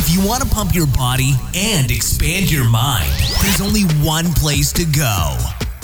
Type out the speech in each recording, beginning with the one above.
If you want to pump your body and expand your mind, there's only one place to go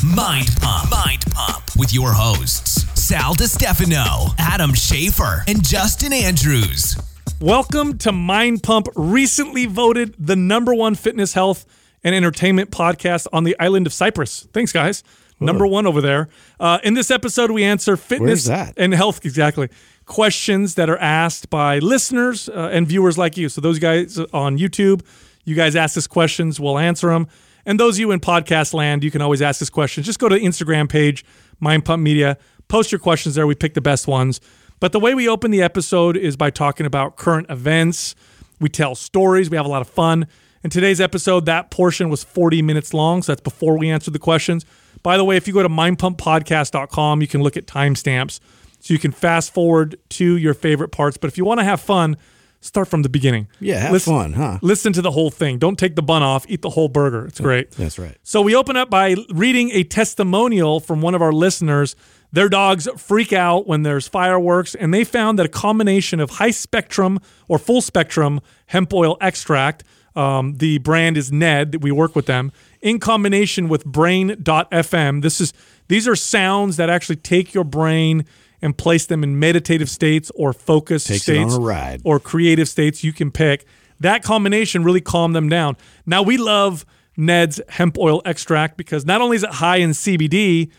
Mind Pump. Mind Pump with your hosts, Sal DiStefano, Adam Schafer, and Justin Andrews. Welcome to Mind Pump, recently voted the number one fitness, health, and entertainment podcast on the island of Cyprus. Thanks, guys. Number one over there. Uh, in this episode, we answer fitness that? and health exactly questions that are asked by listeners uh, and viewers like you. So those guys on YouTube, you guys ask us questions, we'll answer them. And those of you in podcast land, you can always ask us questions. Just go to the Instagram page, Mind Pump Media, post your questions there. We pick the best ones. But the way we open the episode is by talking about current events. We tell stories. We have a lot of fun. In today's episode, that portion was 40 minutes long. So that's before we answer the questions. By the way, if you go to mindpumppodcast.com, you can look at timestamps. So you can fast forward to your favorite parts. But if you want to have fun, start from the beginning. Yeah, have listen, fun, huh? Listen to the whole thing. Don't take the bun off. Eat the whole burger. It's great. That's right. So we open up by reading a testimonial from one of our listeners. Their dogs freak out when there's fireworks, and they found that a combination of high spectrum or full spectrum hemp oil extract, um, the brand is Ned, we work with them, in combination with brain.fm. This is these are sounds that actually take your brain and place them in meditative states or focus Takes states or creative states you can pick. That combination really calmed them down. Now we love Ned's hemp oil extract because not only is it high in CBD,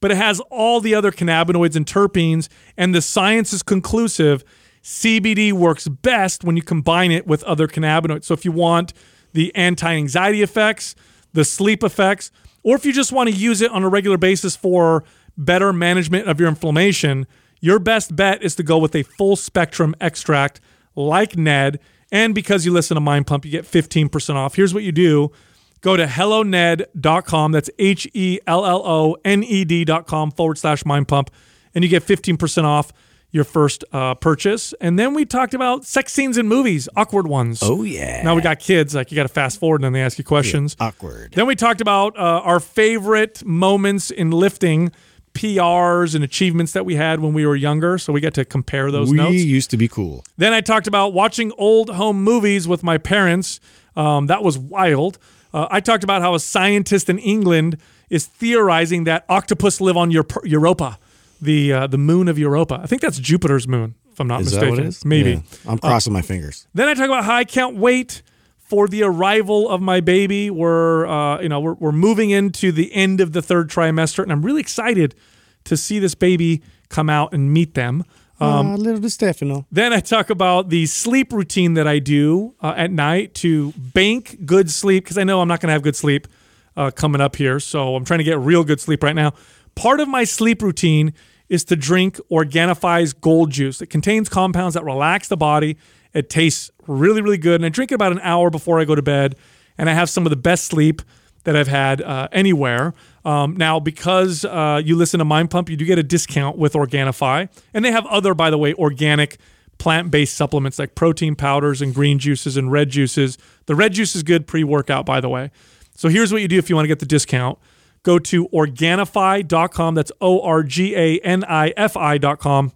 but it has all the other cannabinoids and terpenes, and the science is conclusive. CBD works best when you combine it with other cannabinoids. So if you want the anti-anxiety effects, the sleep effects, or if you just want to use it on a regular basis for better management of your inflammation, your best bet is to go with a full spectrum extract like Ned. And because you listen to Mind Pump, you get 15% off. Here's what you do go to helloned.com. That's H E L L O N E D.com forward slash Mind Pump. And you get 15% off your first uh, purchase. And then we talked about sex scenes in movies, awkward ones. Oh, yeah. Now we got kids, like you got to fast forward and then they ask you questions. Awkward. Then we talked about uh, our favorite moments in lifting, PRs and achievements that we had when we were younger. So we got to compare those we notes. used to be cool. Then I talked about watching old home movies with my parents. Um, that was wild. Uh, I talked about how a scientist in England is theorizing that octopus live on Europa, Europa the uh, the moon of Europa. I think that's Jupiter's moon, if I'm not Is mistaken. that what it is? Maybe. Yeah. I'm crossing my fingers. Then I talk about how I can't wait for the arrival of my baby. We're uh, you know we're, we're moving into the end of the third trimester, and I'm really excited to see this baby come out and meet them. Um, little Stefano. Then I talk about the sleep routine that I do uh, at night to bank good sleep because I know I'm not going to have good sleep uh, coming up here. So I'm trying to get real good sleep right now. Part of my sleep routine is to drink Organifi's Gold Juice. It contains compounds that relax the body. It tastes really, really good. And I drink it about an hour before I go to bed. And I have some of the best sleep that I've had uh, anywhere. Um, now, because uh, you listen to Mind Pump, you do get a discount with Organifi. And they have other, by the way, organic plant based supplements like protein powders and green juices and red juices. The red juice is good pre workout, by the way. So here's what you do if you want to get the discount go to Organifi.com. That's O R G A N I F I.com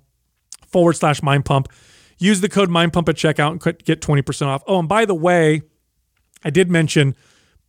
forward slash Mind Pump. Use the code Mind Pump at checkout and get 20% off. Oh, and by the way, I did mention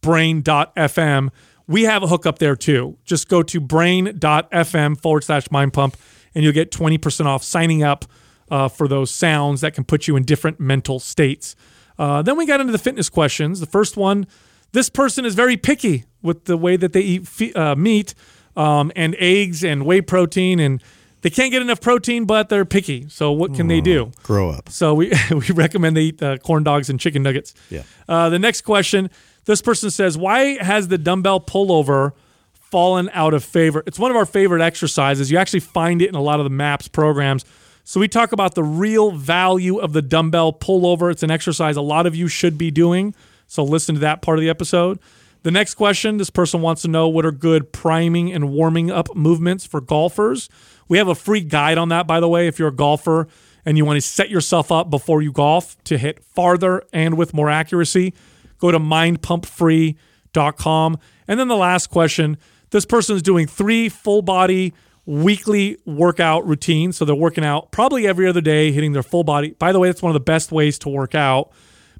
brain.fm. We have a hookup there too. Just go to brain.fm forward slash mind pump and you'll get 20% off signing up uh, for those sounds that can put you in different mental states. Uh, then we got into the fitness questions. The first one this person is very picky with the way that they eat fe- uh, meat um, and eggs and whey protein, and they can't get enough protein, but they're picky. So what can they do? Grow up. So we we recommend they eat uh, corn dogs and chicken nuggets. Yeah. Uh, the next question: This person says, "Why has the dumbbell pullover fallen out of favor?" It's one of our favorite exercises. You actually find it in a lot of the MAPS programs. So we talk about the real value of the dumbbell pullover. It's an exercise a lot of you should be doing. So listen to that part of the episode. The next question this person wants to know what are good priming and warming up movements for golfers. We have a free guide on that, by the way, if you're a golfer and you want to set yourself up before you golf to hit farther and with more accuracy. Go to mindpumpfree.com. And then the last question this person is doing three full body weekly workout routines. So they're working out probably every other day, hitting their full body. By the way, that's one of the best ways to work out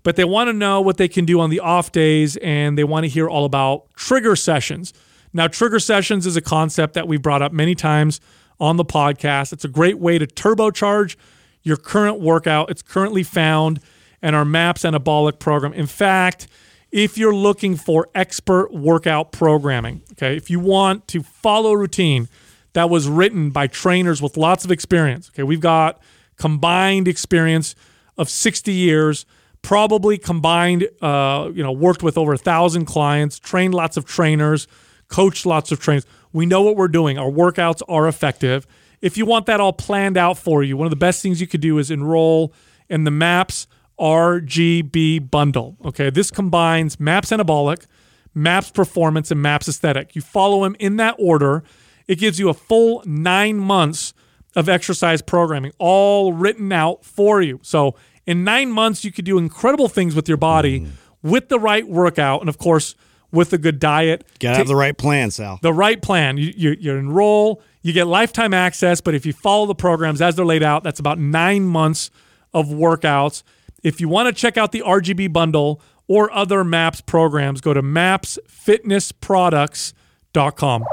but they want to know what they can do on the off days and they want to hear all about trigger sessions. Now, trigger sessions is a concept that we've brought up many times on the podcast. It's a great way to turbocharge your current workout. It's currently found in our MAPS Anabolic program. In fact, if you're looking for expert workout programming, okay, if you want to follow a routine that was written by trainers with lots of experience, okay, we've got combined experience of 60 years, probably combined, uh, you know, worked with over a thousand clients, trained lots of trainers, coached lots of trainers. We know what we're doing. Our workouts are effective. If you want that all planned out for you, one of the best things you could do is enroll in the MAPS RGB bundle. Okay, this combines MAPS Anabolic, MAPS Performance, and MAPS Aesthetic. You follow them in that order. It gives you a full nine months of exercise programming, all written out for you. So in nine months, you could do incredible things with your body mm. with the right workout, and of course, with a good diet. Gotta have the right plan, Sal. the right plan. You, you, you enroll, you get lifetime access, but if you follow the programs as they're laid out, that's about nine months of workouts. If you want to check out the RGB bundle or other MAPS programs, go to mapsfitnessproducts.com.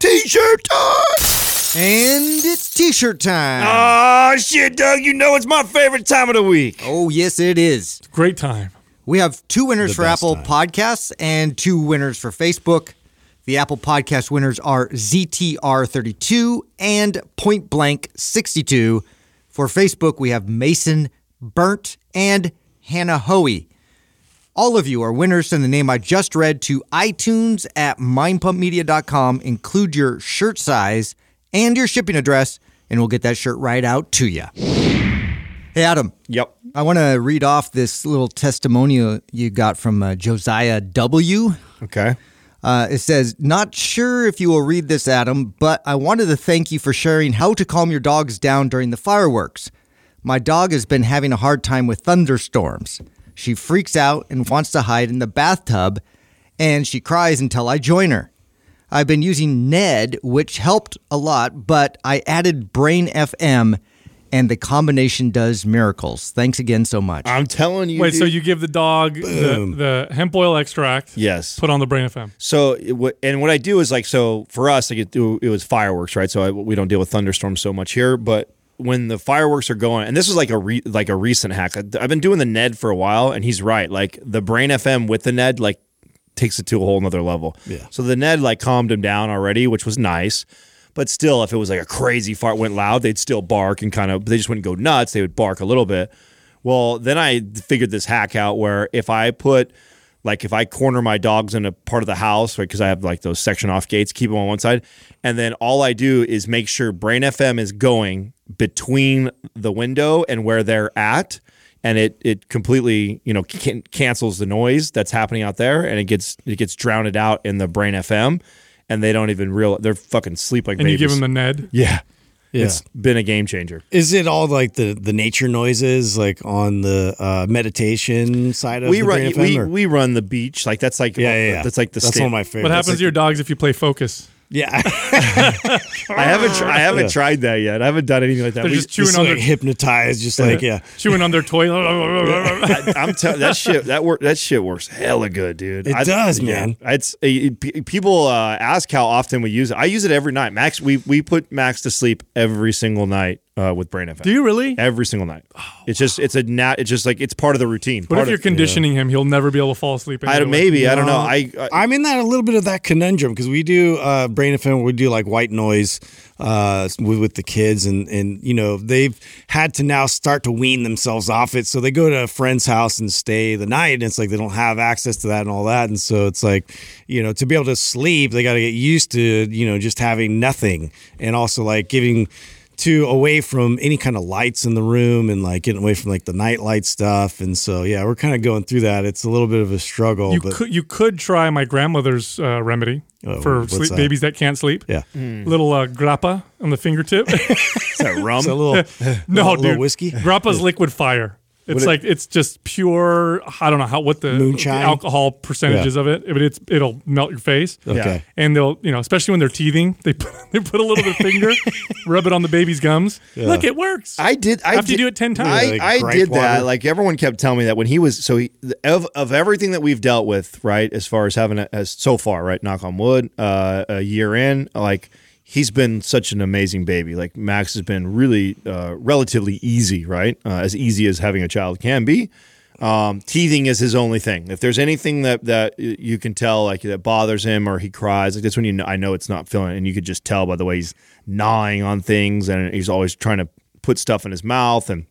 T-shirt time. And it's t-shirt time. Oh shit, Doug! You know it's my favorite time of the week. oh, yes, it is. Great time. We have two winners The for best Apple time. Podcasts and two winners for Facebook. The Apple Podcast winners are ZTR32 and Point Blank 62. For Facebook, we have Mason Burnt and Hannah Hoey. All of you are winners. Send the name I just read to iTunes at mindpumpmedia.com. Include your shirt size and your shipping address, and we'll get that shirt right out to you. Hey, Adam. Yep. I want to read off this little testimonial you got from uh, Josiah W. Okay. Uh, it says, Not sure if you will read this, Adam, but I wanted to thank you for sharing how to calm your dogs down during the fireworks. My dog has been having a hard time with thunderstorms. She freaks out and wants to hide in the bathtub, and she cries until I join her. I've been using Ned, which helped a lot, but I added Brain FM, and the combination does miracles. Thanks again so much. I'm telling you. Wait, so you give the dog the, the hemp oil extract, Yes. put on the Brain FM. So, it, and what I do is like, so for us, like it, it was fireworks, right? So I, we don't deal with thunderstorms so much here, but when the fireworks are going, and this was like a re, like a recent hack. I've been doing the Ned for a while, and he's right. Like the Brain FM with the Ned, like takes it to a whole nother level. Yeah. So the Ned like calmed him down already, which was nice. But still, if it was like a crazy fart went loud, they'd still bark and kind of. They just wouldn't go nuts. They would bark a little bit. Well, then I figured this hack out where if I put like if I corner my dogs in a part of the house, right, because I have like those section off gates, keep them on one side, and then all I do is make sure Brain FM is going between the window and where they're at, and it it completely you know can- cancels the noise that's happening out there, and it gets it gets drowned out in the Brain FM, and they don't even real they're fucking sleep like And you give them the Ned. yeah. Yeah. It's been a game changer. Is it all like the the nature noises, like on the uh, meditation side of We the run Brain FM, we, or- we run the beach like that's like yeah, yeah, yeah. that's like the that's sta- one of my favorites. What happens That's to your dogs if you play focus? Like- Yeah, I haven't tr- I haven't tried that yet. I haven't done anything like that. They're We- just chewing just on like their hypnotized, just like yeah. chewing on their toy. I, I'm telling that shit that work that shit works hella good, dude. It I- does, yeah. man. It's uh, p- people uh, ask how often we use it. I use it every night. Max, we we put Max to sleep every single night uh, with Brain FM. Do you really? Every single night. it's just it's a nat. It's just like it's part of the routine. What if you're of, conditioning him? He'll never be able to fall asleep. I don't, anyway. maybe I don't know. I, I I'm in that a little bit of that conundrum because we do uh, brain FM, we do like white noise uh, with, with the kids, and and you know they've had to now start to wean themselves off it. So they go to a friend's house and stay the night, and it's like they don't have access to that and all that, and so it's like you know to be able to sleep, they got to get used to you know just having nothing, and also like giving to away from any kind of lights in the room and like getting away from like the night light stuff and so yeah we're kind of going through that it's a little bit of a struggle You but could you could try my grandmother's uh, remedy Oh, for sleep, that? babies that can't sleep. yeah Little uh, grappa on the fingertip. is that rum? It's a little, no, little, dude. little whiskey. Grappa's liquid fire. It's like it's just pure. I don't know how what the, Moonshine? the alcohol percentages of it, but it's it'll melt your face. Okay. And they'll, you know, especially when they're teething, they put they put a little bit of finger, rub it on the baby's gums. Look, it works. I did. I After did, you do it 10 times. I, Like I grape did that. Like everyone kept telling me that when he was so he, of of everything that we've dealt with, right? As far as having a, as so far, right? Knock on wood. Uh, a year in, like he's been such an amazing baby. Like Max has been really uh, relatively easy, right? Uh, as easy as having a child can be. Um, teething is his only thing. If there's anything that that you can tell, like that bothers him or he cries, like that's when you know, I know it's not feeling. it. And you could just tell by the way he's gnawing on things, and he's always trying to put stuff in his mouth and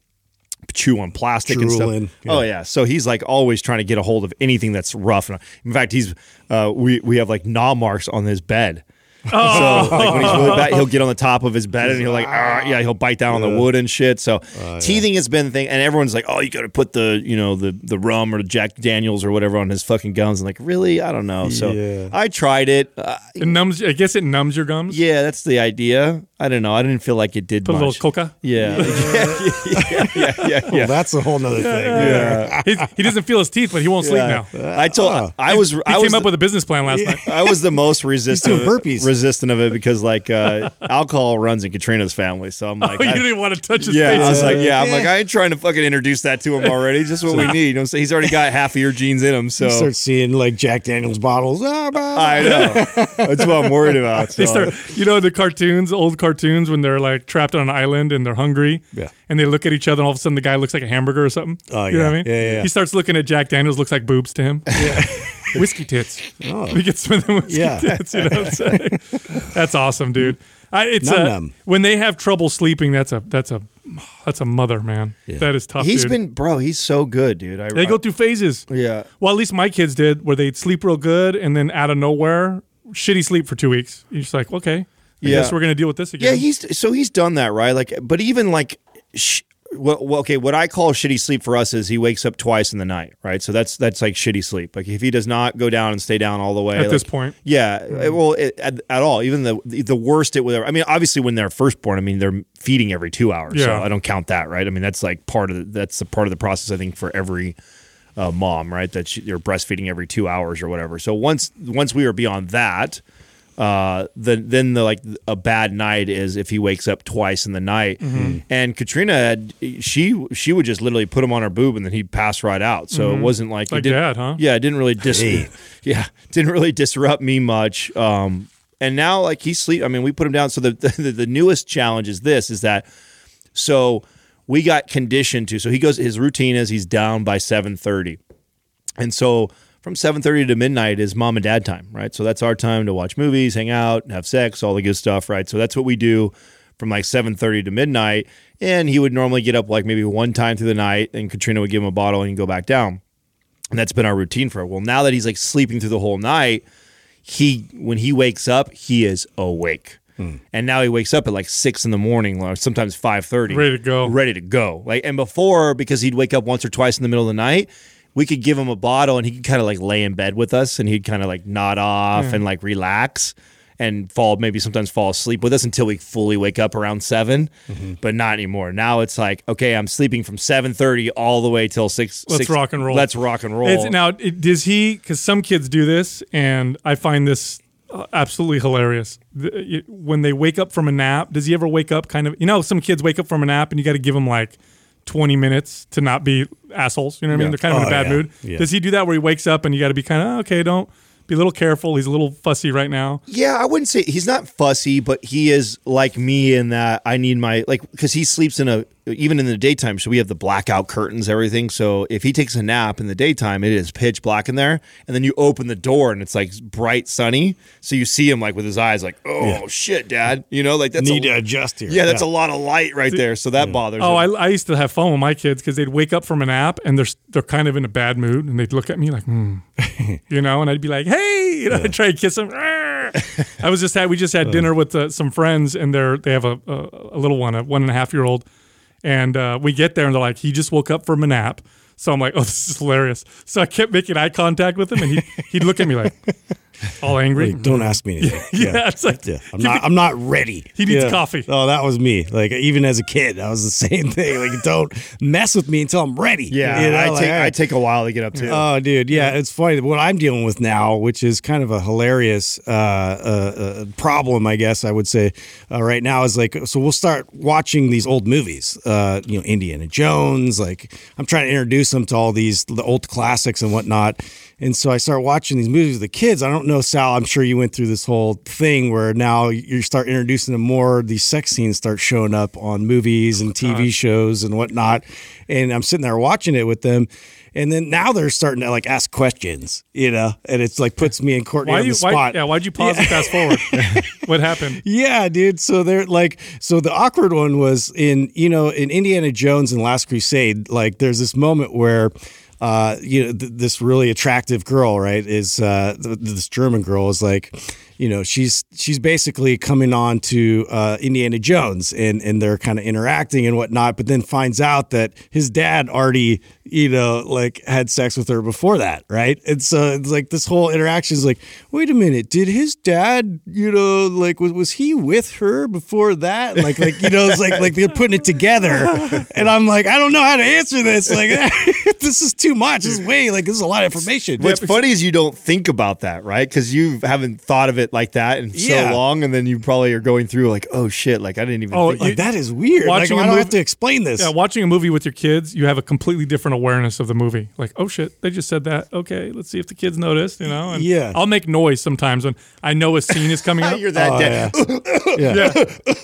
chew on plastic and stuff. yeah. Oh yeah, so he's like always trying to get a hold of anything that's rough. In fact, he's uh, we we have like gnaw marks on his bed. Oh. So like when he's really bad, he'll get on the top of his bed and he'll like, "Arr," yeah, he'll bite down on the wood and shit. So Oh, teething has been the thing, and everyone's like, oh, you got to put the you know the the rum or Jack Daniels or whatever on his fucking gums. And like, really, I don't know. So Yeah. I tried it. Uh, it numbs. I guess it numbs your gums. yeah, that's the idea. I don't know. I didn't feel like it did Put a little coca. yeah. yeah, yeah, yeah, yeah, Well, that's a whole nother thing. He's, he doesn't feel his teeth, but he won't sleep now. I told I was He I was came up with a business plan last night. I was the most resistant He's doing burpees. Resistant of it because like uh, alcohol runs in Katrina's family, so I'm like, Oh, you I- didn't even want to touch his yeah, face. I was like, yeah, I'm like, I ain't trying to fucking introduce that to him already. Just what we need. You know, what he's already got half of your genes in him, so You start seeing like Jack Daniels bottles. Ah, bah. I know that's what I'm worried about. They start, you know, the cartoons, old cartoons, when they're like trapped on an island and they're hungry. Yeah. And they look at each other, and all of a sudden the guy looks like a hamburger or something. Oh, You know yeah. what I mean? Yeah, yeah, yeah. He starts looking at Jack Daniels, looks like boobs to him. Yeah. whiskey tits. Oh. Gets some of them whiskey Yeah. tits. You know what I'm saying? That's awesome, dude. I, it's Num uh, when they have trouble sleeping. That's a that's a that's a mother man. That is tough. He's dude. been, bro. He's so good, dude. I, They go through phases. Yeah. Well, at least my kids did, where they'd sleep real good, and then out of nowhere, shitty sleep for two weeks. You're just like, okay, I Yeah. guess we're gonna deal with this again. Yeah, he's so he's done that, right? Like, but even like, sh- well, well, okay, what I call shitty sleep for us is he wakes up twice in the night, right? So that's that's like shitty sleep. Like if he does not go down and stay down all the way At this point. yeah. it- Well, it, at, at all, even the the worst it would ever. I mean, obviously when they're firstborn, I mean they're feeding every two hours, so Yeah. I don't count that, right? I mean that's like part of the, that's the part of the process I think for every. Uh, mom, right? That she, you're breastfeeding every two hours or whatever. So once once we are beyond that, uh, then then the like a bad night is if he wakes up twice in the night. Mm-hmm. And Katrina had she she would just literally put him on her boob and then he'd pass right out. So it wasn't like, Mm-hmm. Like it didn't, dad, huh? Yeah, it didn't really dis yeah didn't really disrupt me much. Um, and now like he sleep. I mean, we put him down. So the, the the newest challenge is this: is that so we got conditioned to. So he goes. His routine is he's down by seven thirty. And so from 7:30 to midnight is mom and dad time, right? So that's our time to watch movies, hang out, have sex, all the good stuff, right? So that's what we do from like 7:30 to midnight. And he would normally get up like maybe one time through the night and Katrina would give him a bottle and he'd go back down. And that's been our routine for well, now that he's like sleeping through the whole night, he when he wakes up, he is awake. Hmm. And now he wakes up at like six in the morning, or sometimes five thirty, Ready to go. ready to go. Like, and before because he'd wake up once or twice in the middle of the night, we could give him a bottle and he could kind of like lay in bed with us, and he'd kind of like nod off and like relax and fall maybe sometimes fall asleep with us until we fully wake up around 7 Mm-hmm. But not anymore. Now it's like okay, I'm sleeping from seven thirty all the way till six. Let's six- rock and roll. Let's rock and roll. It's, now, it, does he? Because some kids do this, and I find this uh, absolutely hilarious. When they wake up from a nap, does he ever wake up? Kind of, you know, some kids wake up from a nap, and you got to give them like twenty minutes to not be assholes. You know what I mean? Yeah. They're kind of in a Oh, bad yeah. mood. Yeah. Does he do that where he wakes up and you got to be kind of okay? Don't be a little careful. He's a little fussy right now. Yeah, I wouldn't say he's not fussy, but he is like me in that I need my like because he sleeps in a even in the daytime. So we have the blackout curtains, everything. So if he takes a nap in the daytime, it is pitch black in there, and then you open the door and it's like bright sunny. So you see him like with his eyes like, oh shit, dad, you know, like that's Need a, to adjust here. yeah, that's a lot of light right there. So that bothers. Oh, I, him. I used to have fun with my kids because they'd wake up from a nap and they're they're kind of in a bad mood and they'd look at me like, hmm, you know, and I'd be like, hey, you know, I'd try to kiss them. I was just had we just had dinner with uh, some friends and they're they have a, a, a little one, a one and a half year old, and uh, we get there and they're like, he just woke up from a nap. So I'm like, oh, this is hilarious. So I kept making eye contact with him, and he'd, he'd look at me like, all angry. Like, don't ask me anything. yeah, it's like Yeah, I'm not. I'm not ready. He needs Yeah. coffee. Oh, that was me. Like even as a kid, I was the same thing. Like don't mess with me until I'm ready. Yeah, You know, I like, take all I take a while to get up to. Oh, dude, yeah, it's funny. What I'm dealing with now, which is kind of a hilarious uh, uh, uh, problem, I guess I would say, uh, right now is like, so we'll start watching these old movies, uh, you know, Indiana Jones. Like, I'm trying to introduce them to all these the old classics and whatnot. And so I start watching these movies with the kids. I don't know, Sal. I'm sure you went through this whole thing where now you start introducing them more. These sex scenes start showing up on movies and TV shows and whatnot. And I'm sitting there watching it with them. And then now they're starting to like ask questions, you know, and it's like puts me in Courtney why on you? the Why, yeah, why'd you pause and fast forward? what happened? Yeah, dude. So they're like, so the awkward one was in, you know, in Indiana Jones and Last Crusade. Like, there's this moment where, uh, you know, th- this really attractive girl, right, is uh, th- this German girl is like, you know, she's she's basically coming on to uh, Indiana Jones, and and they're kind of interacting and whatnot. But then finds out that his dad already, you know, like had sex with her before that, right? And so it's like this whole interaction is like, wait a minute, did his dad, you know, like was was he with her before that? Like like you know, it's like like they're putting it together, and I'm like, I don't know how to answer this. Like this is too much. This is way like this is a lot of information. What's funny is you don't think about that, right? Because you haven't thought of it like that in Yeah. so long, and then you probably are going through like, oh shit, like I didn't even. Oh, think like you- that is weird. Like watching I a don't movie- have to explain this. Yeah, watching a movie with your kids, you have a completely different awareness of the movie. Like, oh shit, they just said that. Okay, let's see if the kids noticed. You know, and Yeah. I'll make noise sometimes when I know a scene is coming up. you're that Oh, dead. yeah.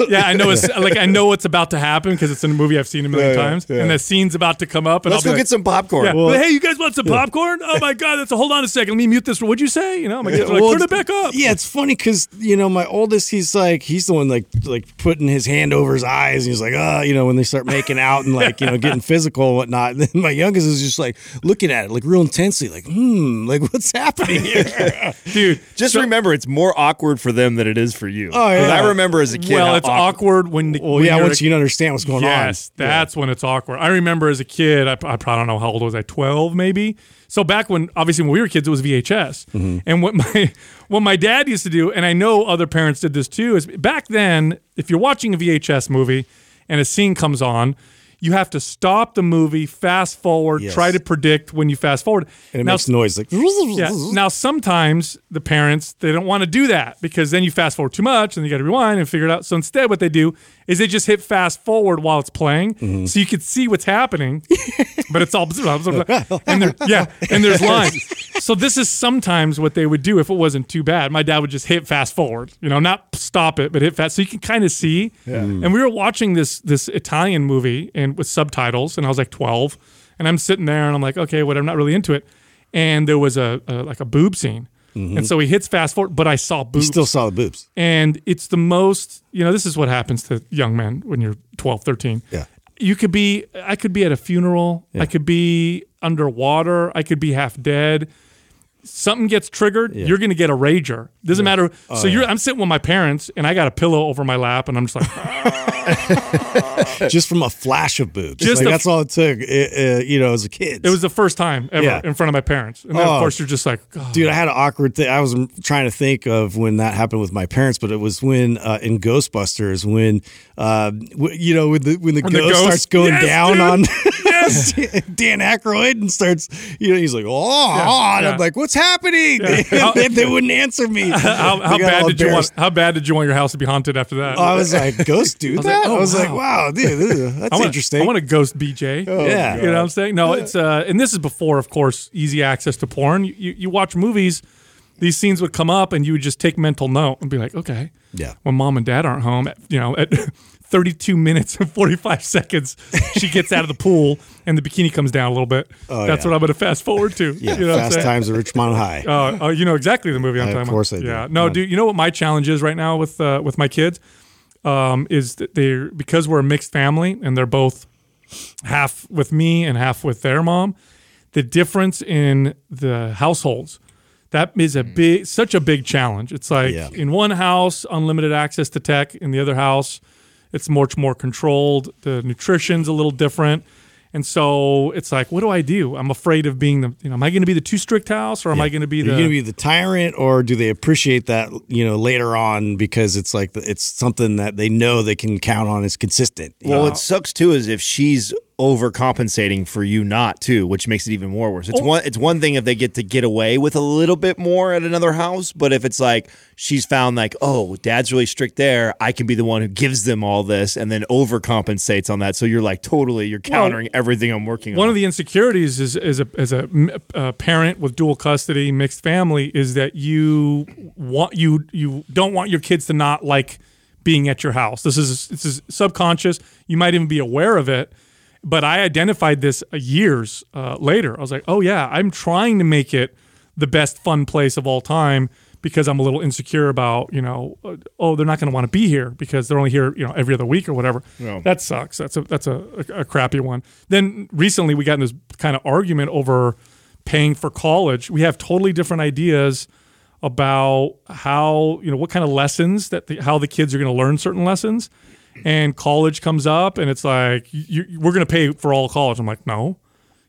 yeah, I know it's like I know what's about to happen because it's in a movie I've seen a million Yeah, yeah, times, yeah. and the scene's about to come up, and Let's I'll go be get some popcorn. Yeah. Well- hey, you guys want some popcorn? Oh my god, that's a hold on a second. Let me mute this. What'd you say? You know, my kids are like, Well, turn it back up. Yeah, it's funny because you know my oldest, he's like he's the one like like putting his hand over his eyes, and he's like, uh, you know, when they start making out and like you know getting physical and whatnot. And then my youngest is just like looking at it like real intensely, like hmm, like what's happening here? dude. Just so- remember, it's more awkward for them than it is for you. Oh, yeah. 'Cause I remember as a kid. well, it's awkward when the well, when yeah, you're once a- you understand what's going yes, on. Yes, that's when it's awkward. I remember as a kid, I, I probably don't know how old was I, twelve maybe. So back when obviously when we were kids, it was VHS. Mm-hmm. And what my what my dad used to do, and I know other parents did this too, is back then if you're watching a VHS movie and a scene comes on. You have to stop the movie, fast forward, Yes. try to predict when you fast forward. and it Now, makes noise like yeah. Now sometimes the parents they don't want to do that because then you fast forward too much and you got to rewind and figure it out. So instead, what they do is they just hit fast forward while it's playing, mm-hmm. so you can see what's happening, but it's all and there, yeah, and there's lines. So this is sometimes what they would do if it wasn't too bad. My dad would just hit fast forward, you know, not stop it, but hit fast, so you can kind of see. And we were watching this this Italian movie and with subtitles, and I was like 12, and I'm sitting there and I'm like, okay, what? I'm not really into it. And there was a, a like a boob scene, mm-hmm. and so he hits fast forward, but I saw boobs. you still saw the boobs. and it's the most you know this is what happens to young men when you're 12 13 Yeah. you could be i could be at a funeral i could be underwater i could be half dead something gets triggered you're going to get a rager doesn't matter Oh, so you're i'm sitting with my parents and i got a pillow over my lap and i'm just like just from a flash of boobs. Just Like, a- that's all it took. uh, uh, you know, as a kid. it was the first time ever Yeah. in front of my parents and then Oh. of course you're just like oh, Dude, I had an awkward thing. I was trying to think of when that happened with my parents, but it was when uh, in Ghostbusters when uh, w- you know when the when the When the ghost, ghost- starts going Yes, down dude. on Dan Aykroyd and starts you know he's like oh, and yeah. I'm like what's happening? Yeah. they, they wouldn't answer me. how, how bad did you want how bad did you want your house to be haunted after that Oh, I was like, ghosts do was that. like, oh, I was like, wow. wow, dude, is- that's I want, interesting. I want a ghost BJ. Yeah. You know what I'm saying? No, it's uh and this is before, of course, easy access to porn. You, you, you watch movies, these scenes would come up and you would just take mental note and be like, okay. Yeah. When mom and dad aren't home, at, you know, at 32 minutes and 45 seconds, she gets out of the pool and the bikini comes down a little bit. Oh, That's yeah. what I'm going to fast forward to. yeah, you know Fast? Times at Ridgemont High. Uh, oh, you know exactly the movie I'm I- of talking course I about. do. Yeah. No, dude, you know what my challenge is right now with uh, with my kids um, is that they're because we're a mixed family and they're both half with me and half with their mom. The difference in the households that is a big, such a big challenge. It's like Yeah. in one house, unlimited access to tech. In the other house, it's much more controlled. The nutrition's a little different. And so it's like, what do I do? I'm afraid of being the, you know, am I going to be the too strict house or am I going to be Are the, you going to be the tyrant, or do they appreciate that you know later on because it's like it's something that they know they can count on is consistent? Well, know? what sucks too is if she's overcompensating for you not to, which makes it even more worse. It's oh. one it's one thing if they get to get away with a little bit more at another house, but if it's like she's found like, oh, dad's really strict there, I can be the one who gives them all this and then overcompensates on that. So you're like totally you're countering everything I'm working one on. of the insecurities is as a as a, a parent with dual custody, mixed family, is that you want you you don't want your kids to not like being at your house. This is this is subconscious. You might even be aware of it, but I identified this years uh, later. I was like, oh yeah, I'm trying to make it the best fun place of all time because I'm a little insecure about you know uh, oh they're not going to want to be here because they're only here you know every other week or whatever. That sucks. That's a that's a, a, a crappy one. Then recently we got in this kind of argument over paying for college. We have totally different ideas about how you know what kind of lessons that the, how the kids are going to learn certain lessons and college comes up and it's like you, we're going to pay for all college. I'm like no.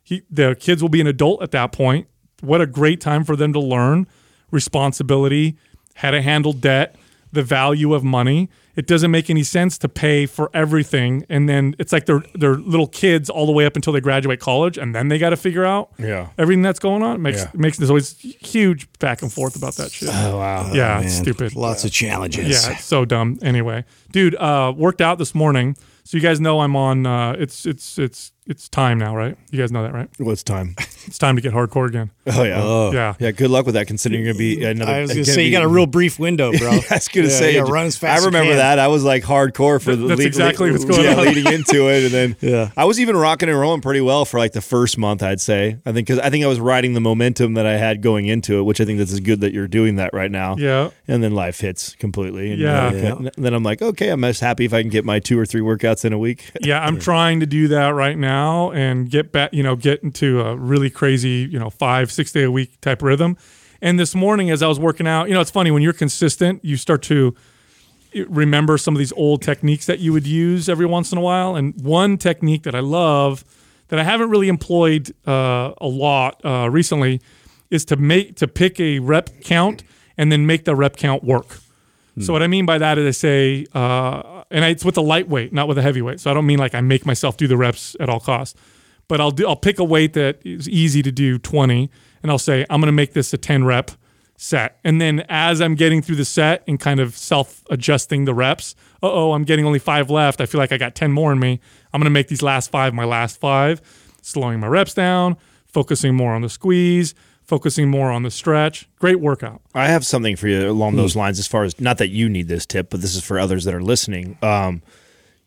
He, the kids will be an adult at that point. What a great time for them to learn responsibility how to handle debt the value of money it doesn't make any sense to pay for everything and then it's like they're they're little kids all the way up until they graduate college and then they got to figure out Yeah. everything that's going on it makes Yeah. makes there's always huge back and forth about that shit oh wow. yeah it's Man, stupid Lots of challenges. yeah, it's so dumb. Anyway, dude, uh, worked out this morning. So you guys know I'm on. Uh, it's it's it's it's time now, right? You guys know that, right? Well, it's time? It's time to get hardcore again. Oh yeah. Yeah. Yeah, good luck with that considering you're gonna be another I was going to gonna say you got a real brief window, bro. I was gonna Yeah, say, you gotta run as fast. I remember can. that. I was like hardcore for the That's lead- exactly lead- what's going yeah, on. leading into it, and then Yeah. I was even rocking and rolling pretty well for like the first month. I'd say I think because I think I was riding the momentum that I had going into it, which I think that's good that you're doing that right now. Yeah. and then life hits completely. And Yeah. uh, Yeah. then I'm like, okay, I'm just happy if I can get my two or three workouts in a week. Yeah, I'm trying to do that right now and get back, you know, get into a really crazy, you know, five, six day a week type rhythm. And this morning, as I was working out, you know, it's funny when you're consistent, you start to remember some of these old techniques that you would use every once in a while. And one technique that I love that I haven't really employed uh, a lot uh, recently is to make to pick a rep count and then make the rep count work. So what I mean by that is I say, uh, and I, it's with a lightweight, not with a heavyweight. So I don't mean like I make myself do the reps at all costs, but I'll do I'll pick a weight that is easy to do, twenty, and I'll say I'm going to make this a ten rep set. And then as I'm getting through the set and kind of self adjusting the reps, uh oh, I'm getting only five left. I feel like I got ten more in me. I'm going to make these last five my last five, slowing my reps down, focusing more on the squeeze, focusing more on the stretch. Great workout. I have something for you along those lines as far as not that you need this tip, but this is for others that are listening. Um,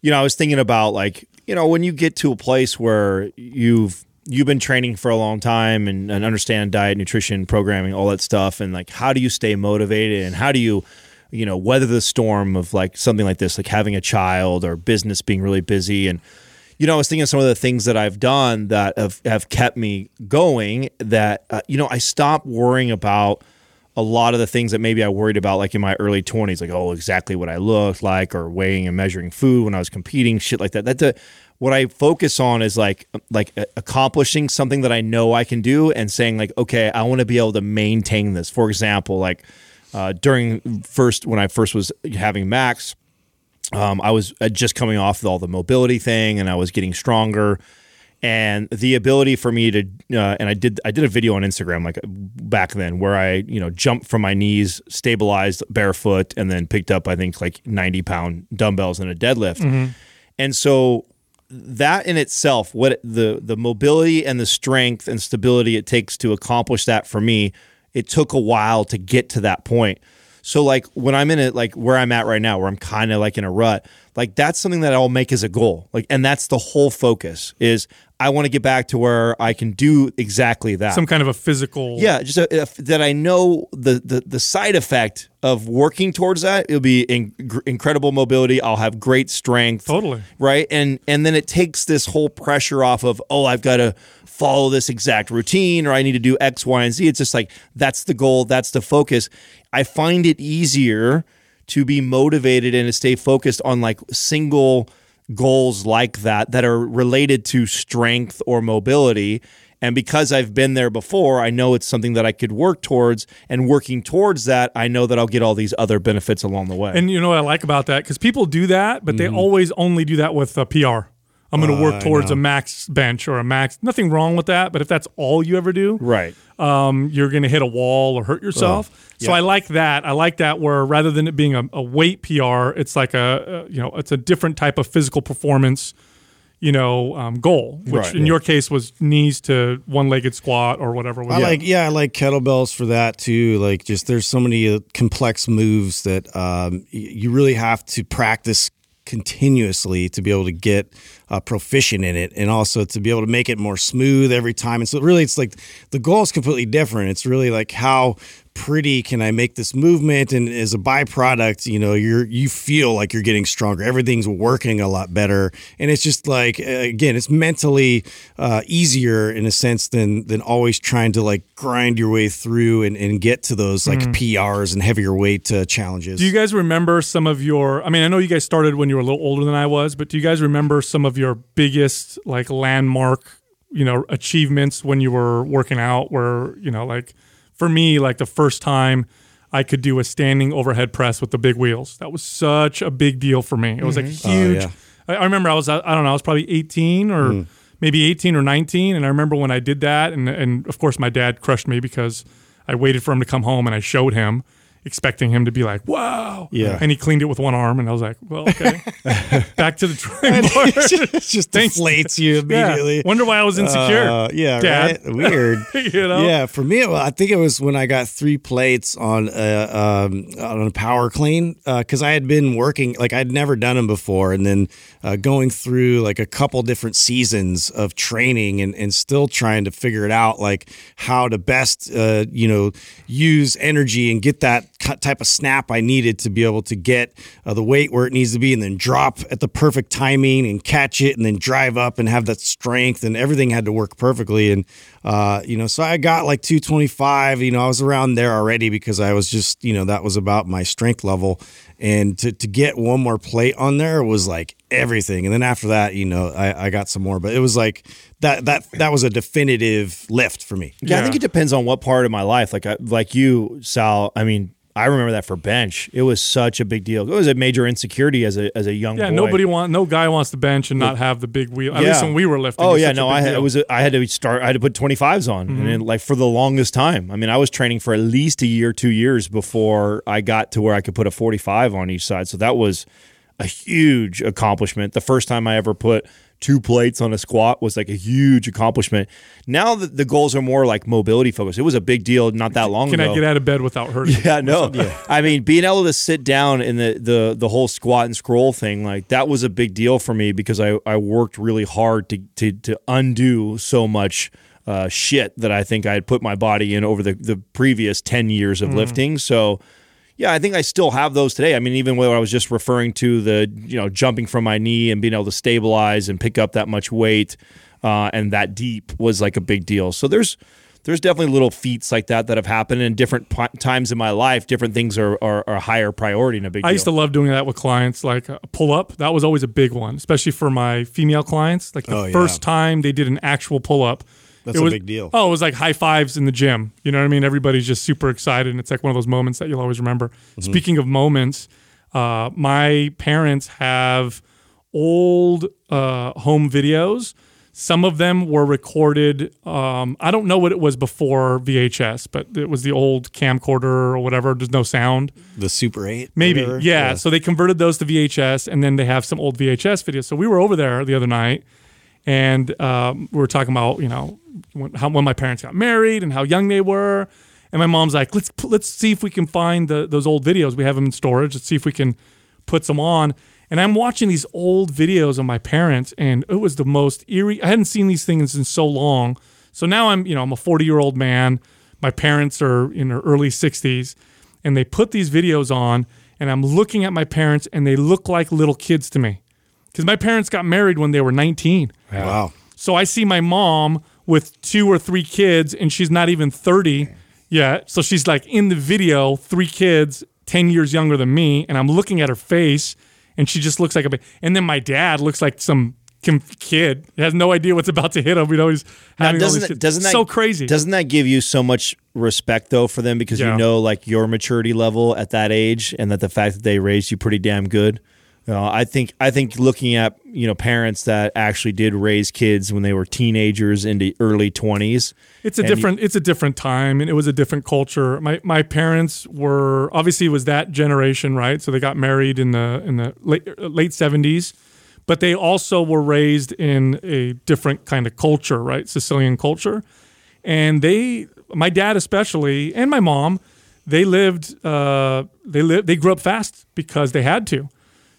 you know, I was thinking about like, you know, when you get to a place where you've you've been training for a long time and, and understand diet, nutrition, programming, all that stuff, and like how do you stay motivated and how do you you know weather the storm of like something like this like having a child or business being really busy and you know, I was thinking of some of the things that I've done that have, have kept me going. That, uh, you know, I stopped worrying about a lot of the things that maybe I worried about, like in my early 20s, like, oh, exactly what I looked like, or weighing and measuring food when I was competing, shit like that. That's a, what I focus on is like, like uh, accomplishing something that I know I can do and saying, like, okay, I want to be able to maintain this. For example, like, uh, during first, when I first was having Max, um, I was uh, just coming off of all the mobility thing, and I was getting stronger. And the ability for me to, uh, and I did, I did a video on Instagram like back then where I, you know, jumped from my knees, stabilized barefoot, and then picked up I think like ninety pound dumbbells and a deadlift. And so that in itself, what the the mobility and the strength and stability it takes to accomplish that for me, it took a while to get to that point. So like when I'm in it, like where I'm at right now, where I'm kind of like in a rut, like that's something that I'll make as a goal. Like, and that's the whole focus is I want to get back to where I can do exactly that. Some kind of a physical. Yeah, just a, if, that I know the, the the side effect of working towards that. It'll be in, gr- incredible mobility. I'll have great strength. Totally. right, and and then it takes this whole pressure off of oh I've got to follow this exact routine or I need to do X, Y, and Z. It's just like that's the goal, that's the focus. I find it easier to be motivated and to stay focused on like single goals like that that are related to strength or mobility. And because I've been there before, I know it's something that I could work towards. And working towards that, I know that I'll get all these other benefits along the way. And you know what I like about that? Because people do that, but Mm-hmm. they always only do that with a PR. I'm going to work Uh, towards a max bench or a max. Nothing wrong with that, but if that's all you ever do, right. um, you're going to hit a wall or hurt yourself. So I like that. I like that where rather than it being a, a weight PR, it's like a, a you know it's a different type of physical performance, you know, um, goal. Which Right. in your case was knees to one-legged squat or whatever. I like yeah, I like kettlebells for that too. Like just there's so many uh, complex moves that um, you really have to practice continuously to be able to get uh, proficient in it, and also to be able to make it more smooth every time. And so really, it's like the goal is completely different. It's really like how pretty can I make this movement, and as a byproduct, you know, you're you feel like you're getting stronger. Everything's working a lot better, and it's just like again, it's mentally uh, easier in a sense than than always trying to like grind your way through and, and get to those like PRs and heavier weight uh, challenges. Do you guys remember some of your? I mean, I know you guys started when you were a little older than I was, but do you guys remember some of your biggest like landmark, you know, achievements when you were working out? Where you know, like for me, like the first time I could do a standing overhead press with the big wheels. That was such a big deal for me. It was like mm-hmm. oh, huge. yeah. I, I remember I was I don't know I was probably 18 or hmm. maybe 18 or 19, and I remember when I did that, and and of course my dad crushed me because I waited for him to come home and I showed him. Expecting him to be like, "Wow!" Yeah. and he cleaned it with one arm, and I was like, "Well, okay, back to the drawing board." it just Thanks. deflates you immediately. Yeah. Wonder why I was insecure. Uh, yeah, Dad. right. Weird. You know? Yeah, for me, well, I think it was when I got three plates on a um, on a power clean because I had been working like I'd never done them before, and then uh, going through like a couple different seasons of training and and still trying to figure it out, like how to best uh, you know use energy and get that type of snap I needed to be able to get uh, the weight where it needs to be, and then drop at the perfect timing and catch it, and then drive up and have that strength, and everything had to work perfectly. And uh, you know, so I got like 225. You know, I was around there already because I was just you know that was about my strength level, and to to get one more plate on there was like everything. And then after that, you know, I, I got some more, but it was like that that that was a definitive lift for me. Yeah, I think it depends on what part of my life. Like I, like you, Sal. I mean, I remember that for bench. It was such a big deal. It was a major insecurity as a as a young Yeah, boy. nobody want no guy wants to bench and not have the big wheel. At least when we were lifting. Oh yeah, no, I had, it was a, I had to start. I had to put twenty fives on, Mm-hmm. and then, like for the longest time. I mean, I was training for at least a year, two years before I got to where I could put a forty five on each side. So that was a huge accomplishment. The first time I ever put two plates on a squat was like a huge accomplishment. Now that the goals are more like mobility focused, it was a big deal not that long Can ago. Can I get out of bed without hurting? Yeah, no. I mean, being able to sit down in the, the the whole squat and scroll thing, like that was a big deal for me because I, I worked really hard to to, to undo so much uh, shit that I think I had put my body in over the, the previous 10 years of lifting. So, yeah, I think I still have those today. I mean, even when I was just referring to the, you know, jumping from my knee and being able to stabilize and pick up that much weight uh, and that deep was like a big deal. So there's there's definitely little feats like that that have happened in different p- times in my life. Different things are, are, are a higher priority and a big I deal. used to love doing that with clients, like a pull up. That was always a big one, especially for my female clients. Like the Oh, yeah. first time they did an actual pull up. That's it a was, big deal. Oh, it was like high fives in the gym. You know what I mean? Everybody's just super excited. And it's like one of those moments that you'll always remember. Mm-hmm. Speaking of moments, uh, my parents have old uh, home videos. Some of them were recorded. Um, I don't know what it was before VHS, but it was the old camcorder or whatever. There's no sound. The Super Eight, Maybe, whatever. yeah. So they converted those to VHS, and then they have some old VHS videos. So we were over there the other night, and um, we were talking about you know when, how when my parents got married and how young they were, and my mom's like, let's let's see if we can find the, those old videos. We have them in storage. Let's see if we can put some on. And I'm watching these old videos of my parents, and it was the most eerie. I hadn't seen these things in so long. So now I'm, you know, I'm a 40 year old man. My parents are in their early 60s, and they put these videos on, and I'm looking at my parents, and they look like little kids to me, because my parents got married when they were 19. Wow. So I see my mom with two or three kids, and she's not even 30 yet. So she's like in the video, three kids, 10 years younger than me. And I'm looking at her face, and she just looks like a. ba- And then my dad looks like some kid. He has no idea what's about to hit him. You know, he's Now, having all doesn't these doesn't that so crazy? Doesn't that give you so much respect though for them because Yeah. you know like your maturity level at that age and that the fact that they raised you pretty damn good. You know, I think I think looking at you know parents that actually did raise kids when they were teenagers into early twenties. It's a different it's a different time and it was a different culture. My my parents were obviously it was that generation, right? So they got married in the in the late late 70s, but they also were raised in a different kind of culture, right? Sicilian culture. And they my dad especially and my mom, they lived uh they lived they grew up fast because they had to.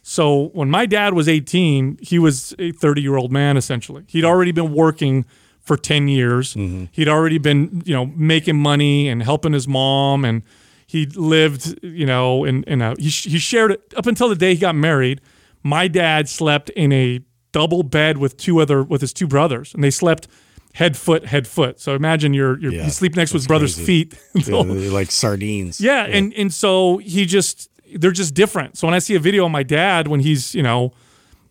So when my dad was 18, he was a 30 year old man essentially. He'd already been working for 10 years. Mm-hmm. He'd already been, you know, making money and helping his mom. And he lived, you know, in, in a, he, he shared it up until the day he got married. My dad slept in a double bed with two other, with his two brothers. And they slept head, foot, head, foot. So imagine you're, you're Yeah, you sleep next to his brother's crazy. feet. Yeah, like sardines. Yeah, and and so he just they're just different. So when I see a video of my dad when he's you know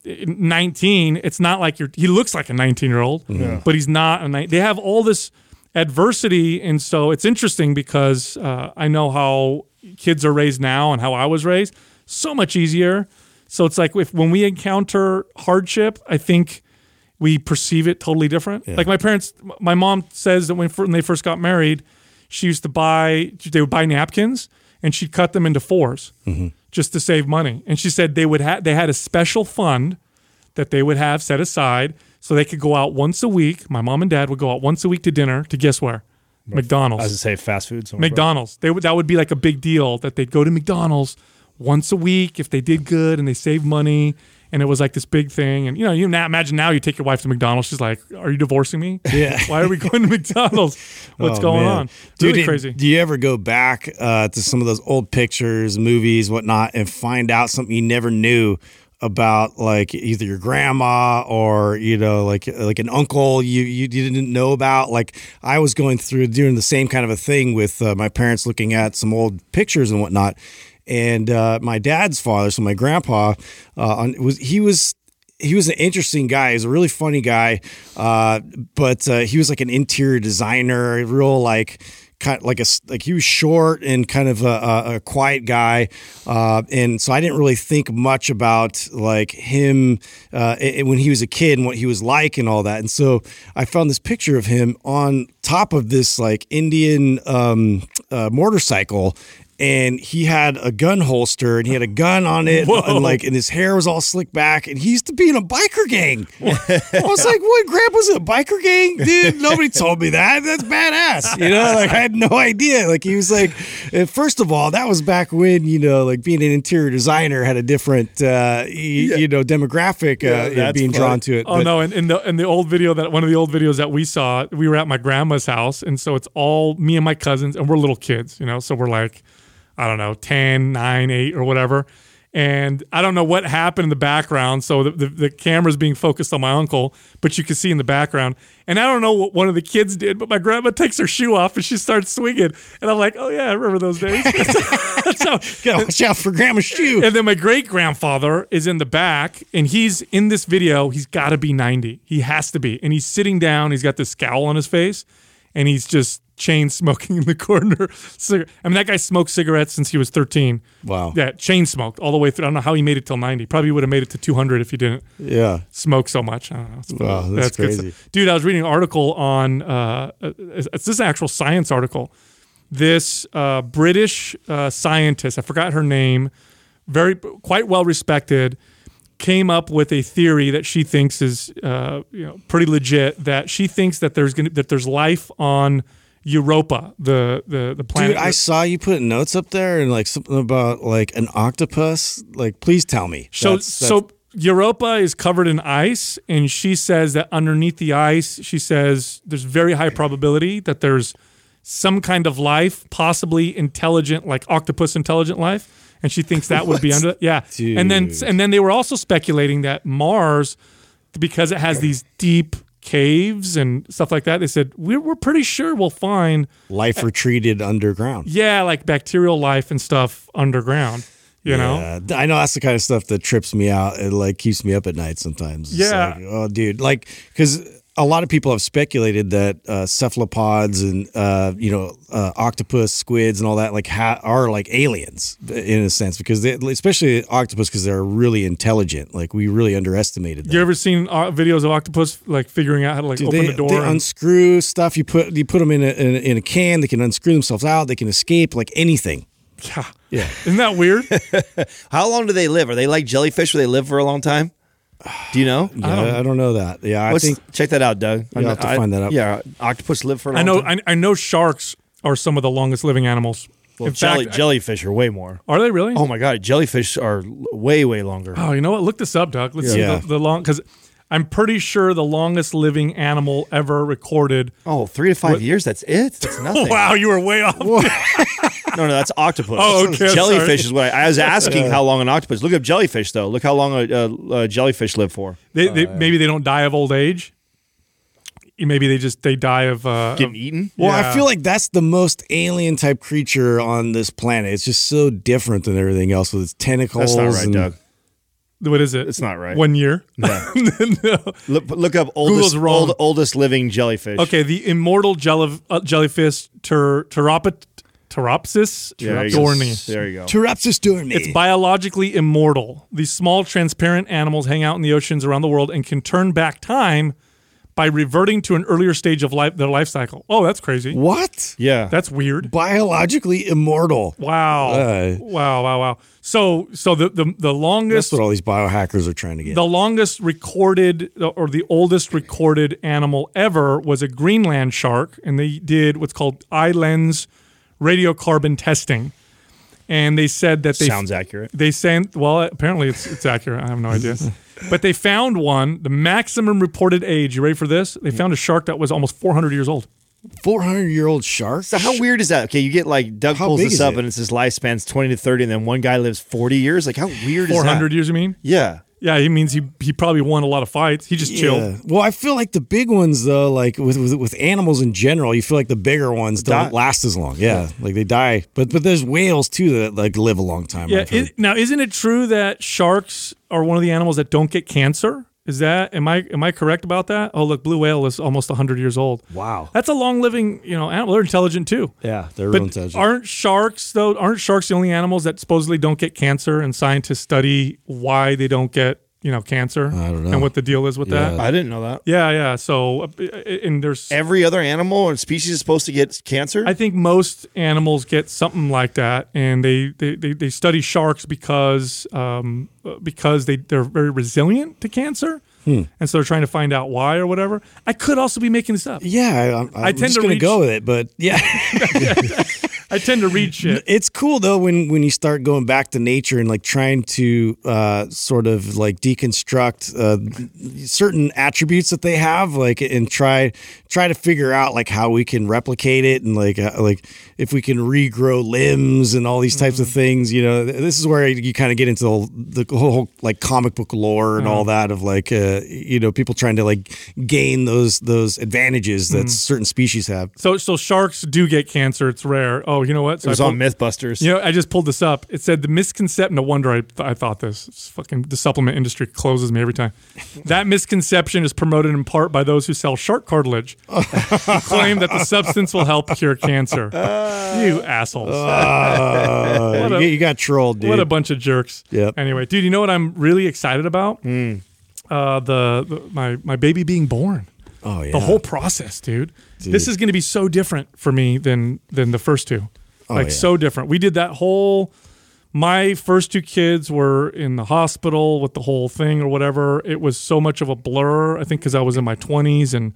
19, it's not like you're he looks like a 19 year old, but he's not a nine. They have all this adversity, and so it's interesting because uh, I know how kids are raised now and how I was raised. So much easier. So it's like if when we encounter hardship, I think we perceive it totally different. Like my parents, my mom says that when, when they first got married, she used to buy, they would buy napkins and she'd cut them into 4s mm-hmm. just to save money. And she said they would have, they had a special fund that they would have set aside so they could go out once a week. My mom and dad would go out once a week to dinner to guess where? McDonald's. I was to say fast food. McDonald's. They would that would be like a big deal that they'd go to McDonald's once a week if they did good and they saved money. And it was like this big thing. And you know, you now imagine now you take your wife to McDonald's. She's like, "Are you divorcing me? Yeah. Why are we going to McDonald's? What's Oh, going man. on? Dude, really crazy. Do you ever go back uh, to some of those old pictures, movies, whatnot, and find out something you never knew about, like either your grandma or you know, like like an uncle you you didn't know about? Like I was going through doing the same kind of a thing with uh, my parents, looking at some old pictures and whatnot. And uh, my dad's father, so my grandpa, uh, on, was he was he was an interesting guy. He was a really funny guy, uh, but uh, he was like an interior designer, real like kind like a like he was short and kind of a, a, quiet guy, uh, and so I didn't really think much about like him uh, when he was a kid and what he was like and all that. And so I found this picture of him on top of this like Indian um, uh, motorcycle and he had a gun holster and he had a gun on it and like and his hair was all slicked back and he used to be in a biker gang. I was like, what grandpa's in a biker gang? Dude, nobody told me that. That's badass. You know, like I had no idea. Like he was like and first of all, that was back when, you know, like being an interior designer had a different uh y- you know demographic uh that's being funny. drawn to it. Oh But- no! And in the in the old video that one of the old videos that we saw, we were at my grandma's house, and so it's all me and my cousins, and we're little kids, you know. So we're like, I don't know, 10, 9, 8 or whatever. And I don't know what happened in the background. So the, the, the camera's being focused on my uncle, but you can see in the background. And I don't know what one of the kids did, but my grandma takes her shoe off and she starts swinging. And I'm like, oh yeah, I remember those days. That's how, Gotta watch out for grandma's shoe. and then my great grandfather is in the back, and he's in this video. He's got to be 90. He has to be. And he's sitting down. He's got this scowl on his face, and he's just chain smoking in the corner. Cigar- I mean, that guy smoked cigarettes since he was 13. Wow. Yeah, chain smoked all the way through. I don't know how he made it till 90. Probably would have made it to 200 if he didn't Yeah. smoke so much. I don't know. It's Wow, that's good crazy. stuff. Dude, I was reading an article on, uh, it's this actual science article. This uh, British uh, scientist, I forgot her name, very quite well respected, came up with a theory that she thinks is uh, you know pretty legit. That she thinks that there's gonna that there's life on Europa, the the the planet. Dude, I saw you put notes up there and like something about like an octopus. Like, please tell me. So That's- that's- so Europa is covered in ice, and she says that underneath the ice, she says there's very high probability that there's some kind of life, possibly intelligent, like octopus intelligent life, and she thinks that would be under. Yeah, and then and then they were also speculating that Mars, because it has these deep caves and stuff like that, they said we're we're pretty sure we'll find life retreated underground. yeah, like bacterial life and stuff underground. You know, I know that's the kind of stuff that trips me out. It like keeps me up at night sometimes. It's Yeah. like, oh, dude. Like, because a lot of people have speculated that uh, cephalopods and uh, you know uh, octopus, squids, and all that like ha- are like aliens in a sense because they, especially octopus because they're really intelligent. Like we really underestimated them. you ever seen uh, videos of octopus like figuring out how to like Dude, open they, the door? they and- unscrew stuff. You put you put them in a, in a in a can. They can unscrew themselves out. They can escape like anything. yeah. Yeah. Isn't that weird? How long do they live? Are they like jellyfish where they live for a long time? Do you know? Yeah, I don't know that. Yeah, I Let's think check that out, Doug. You'll have to find that out. Yeah, octopus live for a long I know. time. I, I know sharks are some of the longest living animals. Well, In jelly, fact, jellyfish are way more. are they really? Oh my god, jellyfish are way way longer. Oh, you know what? Look this up, Doug. Let's see Yeah. the, the long because I'm pretty sure the longest living animal ever recorded. Oh, three to five years. That's it. That's nothing. Wow, you were way off. No, no, that's octopus. Oh, okay, Jellyfish sorry. is what I, I was asking. How long an octopus? Look up jellyfish though. Look how long a, a, a jellyfish live for. They, they, maybe they don't die of old age. Maybe they just they die of uh, Getting of- eaten. Well, Yeah. I feel like that's the most alien type creature on this planet. It's just so different than everything else with its tentacles. That's not right, and- Doug. What is it? It's not right. One year. No. Look, look up oldest Google's wrong. old, oldest living jellyfish. Okay, the immortal jelly, uh, jellyfish ter, Pteropot- Pteropsis There you go. dorni. There you go. Turritopsis dohrnii. It's biologically immortal. These small, transparent animals hang out in the oceans around the world and can turn back time by reverting to an earlier stage of life, their life cycle. Oh, that's crazy. what? Yeah. That's weird. Biologically immortal. Wow. Uh. wow, wow, wow. So, so the the, the longest That's longest what all these biohackers are trying to get. the longest recorded or the oldest recorded animal ever was a Greenland shark, and they did what's called eye lens radiocarbon testing. And they said that they Sounds accurate. They sent well, apparently it's it's accurate. I have no idea. But they found one, the maximum reported age. You ready for this? They found a shark that was almost 400 years old. 400 year old shark? So how weird is that? Okay, you get like Doug How pulls big this is up it? and it says lifespan's twenty to thirty, and then one guy lives forty years. Like how weird is that? 400 years, you mean? Yeah. Yeah, he means he he probably won a lot of fights. He just chilled. Well, I feel like the big ones though, like with, with with animals in general, you feel like the bigger ones don't last as long. Yeah, like they die. But but there's whales too that like live a long time. Yeah. Is- now, isn't it true that sharks are one of the animals that don't get cancer? Is that am I am I correct about that? Oh, look, blue whale is almost 100 years old. wow. That's a long living, you know, animal. They're intelligent too. Yeah, they're real But intelligent. aren't sharks though? Aren't sharks the only animals that supposedly don't get cancer? And scientists study why they don't get you know cancer. I don't know. And what the deal is with that. I didn't know that. Yeah, yeah. So, uh, and there's Every other animal or species is supposed to get cancer. I think most animals get something like that, and they they, they, they study sharks because um, uh, because they they're very resilient to cancer, Hmm. and so they're trying to find out why or whatever. I could also be making this up. yeah, I, I'm, I'm tend to reach- go with it. But yeah, I tend to read shit. it's cool though when when you start going back to nature and like trying to uh, sort of like deconstruct uh, certain attributes that they have, like and try try to figure out like how we can replicate it and like uh, like if we can regrow limbs and all these types of Mm-hmm. things. You know, this is where you kind of get into the, the whole like comic book lore and Mm-hmm. all that of like uh, you know people trying to like gain those those advantages Mm-hmm. that certain species have. So so sharks do get cancer. It's rare. Oh, you know what? So it was I on MythBusters. You know, I just pulled this up. It said the misconception. No wonder I, I thought this. It's fucking the supplement industry closes me every time. That misconception is promoted in part by those who sell shark cartilage, who claim that the substance will help cure cancer. you assholes! Uh, What a- you, got trolled, dude. what a bunch of jerks. Yep. Anyway, dude, you know what I'm really excited about? Uh, the, the my my baby being born. oh yeah. The whole process, dude. This is going to be so different for me than than the first two. like yeah. so different. We did that whole. My first two kids were in the hospital with the whole thing or whatever. It was so much of a blur. I think because I was in my twenties and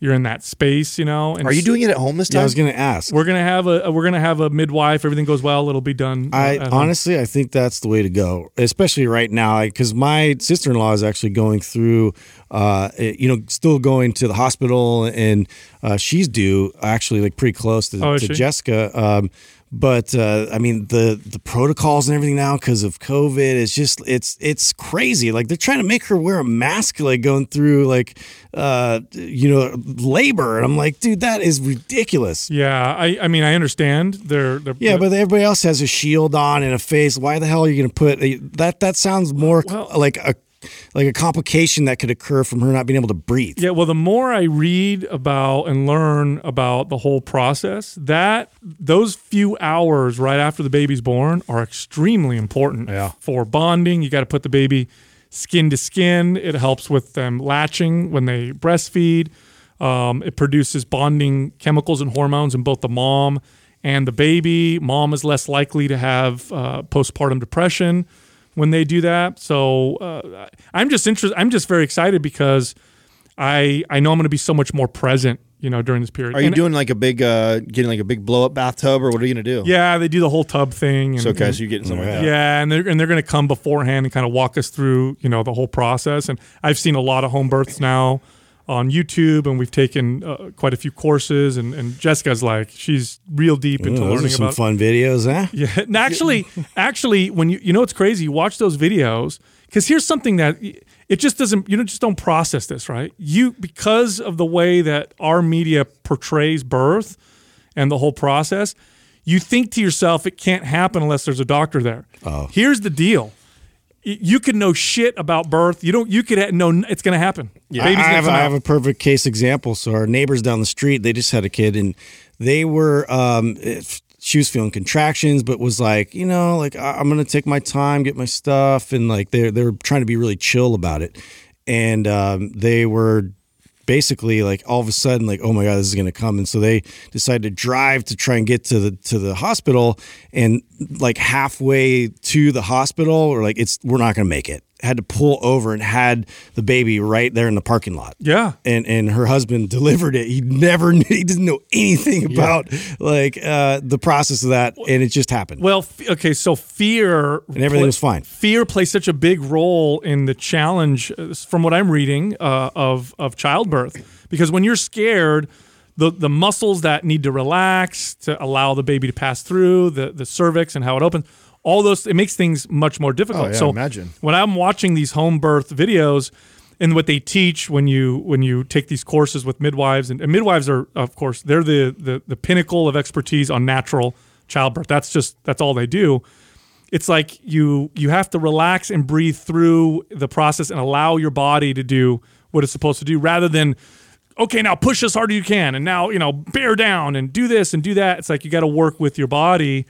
you're in that space, you know. And Are you doing it at home this Yeah, time? I was gonna ask. We're gonna have a we're gonna have a midwife. Everything goes well. It'll be done. uh, I at home. honestly, I think that's the way to go, especially right now, because my sister in law is actually going through, uh, you know, still going to the hospital, and uh, she's due actually like pretty close to, Oh, to? Jessica. Um, but uh, I mean the the protocols and everything now because of COVID it's just it's it's crazy. Like they're trying to make her wear a mask, like going through like uh, you know labor, and I'm like, dude, that is ridiculous. Yeah, I, I mean, I understand. They're, they're Yeah, but everybody else has a shield on and a face. Why the hell are you going to put a, that? That sounds more Well- like a like a complication that could occur from her not being able to breathe. Yeah, well, the more I read about and learn about the whole process, that those few hours right after the baby's born are extremely important Yeah. for bonding. You got to put the baby skin to skin. It helps with them latching when they breastfeed. Um, it produces bonding chemicals and hormones in both the mom and the baby. Mom is less likely to have uh, postpartum depression when they do that. So uh, I'm just interested. I'm just very excited because I I know I'm going to be so much more present, you know, during this period. Are you And- doing like a big, uh, getting like a big blow up bathtub, or what are you gonna do? Yeah, they do the whole tub thing. And, So okay, and- so you're getting something like that. yeah, and they're and they're going to come beforehand and kind of walk us through, you know, the whole process. And I've seen a lot of home births now on YouTube, and we've taken uh, quite a few courses. And, and Jessica's like, she's real deep into Ooh, learning some about fun videos, huh? Yeah, and actually, actually, when you you know it's crazy, you watch those videos because here's something that it just doesn't you just don't process this right. You because of the way that our media portrays birth and the whole process, you think to yourself it can't happen unless there's a doctor there. Oh. Here's the deal. Y- You could know shit about birth. You don't. You could know it's going to happen. I, Baby's I have, I have a perfect case example. So our neighbors down the street, they just had a kid, and they were um, it- she was feeling contractions, but was like, you know, like I- I'm gonna take my time, get my stuff, and like they're they're trying to be really chill about it, and um, they were basically like all of a sudden like oh my god this is going to come. And so they decided to drive to try and get to the to the hospital. And like halfway to the hospital or like it's we're not going to make it had to pull over and had the baby right there in the parking lot Yeah. and and her husband delivered it he never knew he didn't know anything about like uh the process of that and it just happened Well, okay, so fear And everything was fine. Fear plays such a big role in the challenge, uh, from what I'm reading, uh, of of childbirth. Because when you're scared, the the muscles that need to relax to allow the baby to pass through the the cervix and how it opens, all those it makes things much more difficult. Oh, yeah, so imagine. when I'm watching these home birth videos. And what they teach when you when you take these courses with midwives and, and midwives are of course they're the, the the pinnacle of expertise on natural childbirth. That's just that's all they do it's like you you have to relax and breathe through the process and allow your body to do what it's supposed to do rather than okay now push as hard as you can and now you know bear down and do this and do that it's like you got to work with your body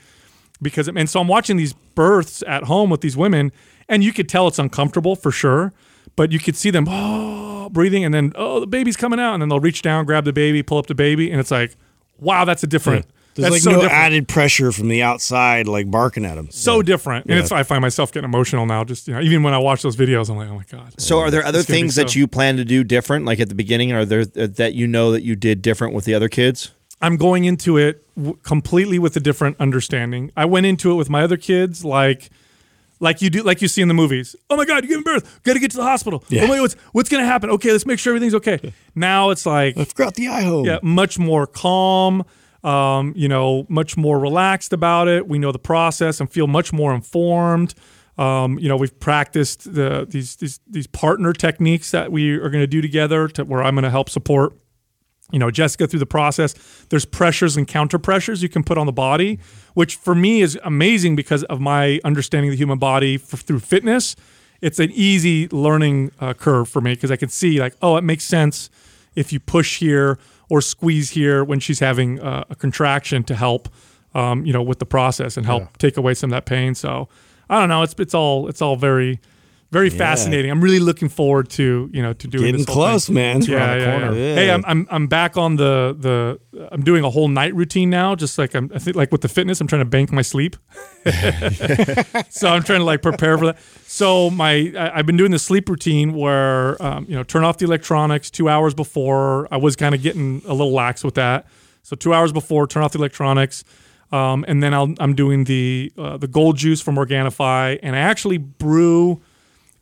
because and so I'm watching these births at home with these women and you could tell it's uncomfortable for sure but you could see them oh breathing and then oh the baby's coming out and then they'll reach down grab the baby pull up the baby and it's like wow that's a different there's that's like so no different added pressure from the outside like barking at them so different. And it's I find myself getting emotional now. Just you know, even when I watch those videos, I'm like, oh my god. So, are there other It's gonna things that you plan to do different, like at the beginning? Are there uh, that you know that you did different with the other kids? I'm going into it w- completely with a different understanding. I went into it with my other kids like. Like you do, like you see in the movies. Oh my God, you're giving birth. Got to get to the hospital. Oh my God, what's what's gonna happen? Okay, let's make sure everything's okay. Now it's like I forgot the eye hole yeah, much more calm, um, you know, much more relaxed about it. We know the process and feel much more informed. Um, you know, we've practiced the, these, these these partner techniques that we are going to do together, to where I'm going to help support. You know, Jessica through the process. There's pressures and counter pressures you can put on the body, which for me is amazing because of my understanding of the human body f- through fitness. It's an easy learning uh, curve for me because I can see like, oh, it makes sense if you push here or squeeze here when she's having uh, a contraction to help, um, you know, with the process and help take away some of that pain. So I don't know. It's it's all it's all very very fascinating. I'm really looking forward to you know to doing Getting this close, thing. man. Yeah, the yeah, corner. yeah. Yeah. Hey, I'm, I'm I'm back on the the I'm doing a whole night routine now. Just like I'm I think like with the fitness, I'm trying to bank my sleep. so I'm trying to like prepare for that. So my I, I've been doing the sleep routine where um, you know turn off the electronics two hours before. I was kind of getting a little lax with that. So two hours before, turn off the electronics. Um, and then I'll, I'm doing the uh, the gold juice from Organifi, and I actually brew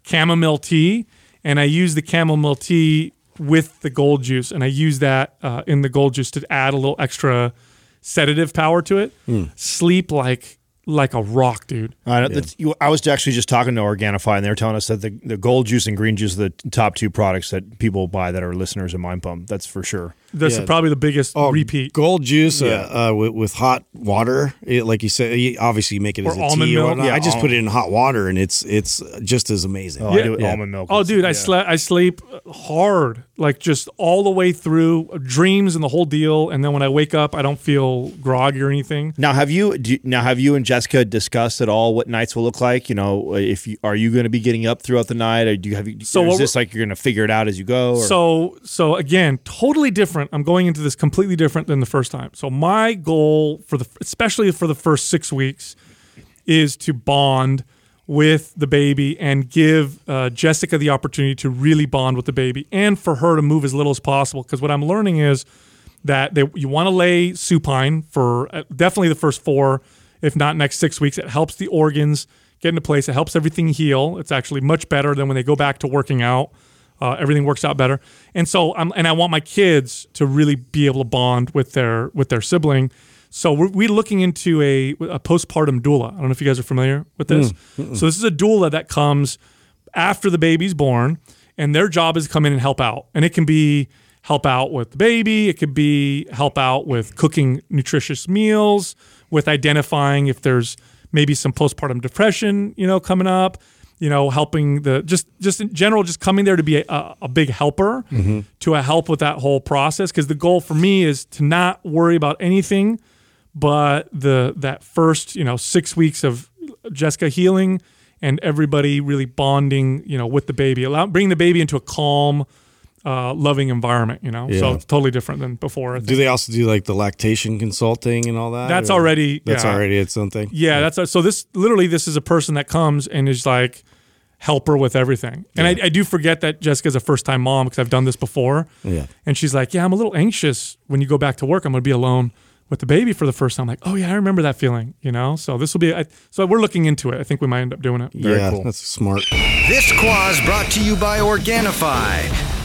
chamomile tea, and I use the chamomile tea with the gold juice, and I use that uh, in the gold juice to add a little extra sedative power to it. Hmm. Sleep like like a rock, dude. I, know, that's- you- I was actually just talking to Organifi, and they were telling us that the, the gold juice and green juice are the top two products that people buy that are listeners of Mind Pump. That's for sure. That's Yeah. probably the biggest Oh, repeat. gold juice Yeah. uh, uh, with, with hot water. It, like you said, you, obviously you make it Or as a almond tea. Milk. whatnot. Yeah, I just put it in hot water, and it's it's just as amazing. Oh, I do it with almond milk. Oh, dude, I Yeah. slept. I sleep hard, like just all the way through dreams and the whole deal. And then when I wake up, I don't feel groggy or anything. Now have you do, you- now have you and Jessica discussed at all what nights will look like? You know, if you are you going to be getting up throughout the night, or do you have you? So So what is this like you're going to figure it out as you go? Or? So, so again, totally different. I'm going into this completely different than the first time. So my goal for the, especially for the first six weeks, is to bond with the baby and give uh, Jessica the opportunity to really bond with the baby, and for her to move as little as possible. Because what I'm learning is that they, you want to lay supine for uh, definitely the first four, if not next six weeks. It helps the organs get into place. It helps everything heal. It's actually much better than when they go back to working out. Uh, everything works out better, and so I'm, and I want my kids to really be able to bond with their with their sibling. So we're, we're looking into a, a postpartum doula. I don't know if you guys are familiar with this. So this is a doula that comes after the baby's born, and their job is to come in and help out. And it can be help out with the baby, it could be help out with cooking nutritious meals, with identifying if there's maybe some postpartum depression, you know, coming up. You know, helping the just just in general, just coming there to be a, a big helper mm-hmm. to a help with that whole process. Because the goal for me is to not worry about anything but the that first you know six weeks of Jessica healing and everybody really bonding you know with the baby, allow bring the baby into a calm, uh, loving environment. You know, Yeah. so it's totally different than before. Do they also do like the lactation consulting and all that? That's already- that's yeah. already its own thing. Yeah, that's so. This literally, this is a person that comes and is like helper with everything. And I, I do forget that Jessica's a first time mom because I've done this before. Yeah. And she's like, "Yeah, I'm a little anxious when you go back to work. I'm going to be alone with the baby for the first time." I'm like, "Oh yeah, I remember that feeling." You know. So this will be. I, so we're looking into it. I think we might end up doing it. yeah, cool. that's smart. This quaz brought to you by Organifi.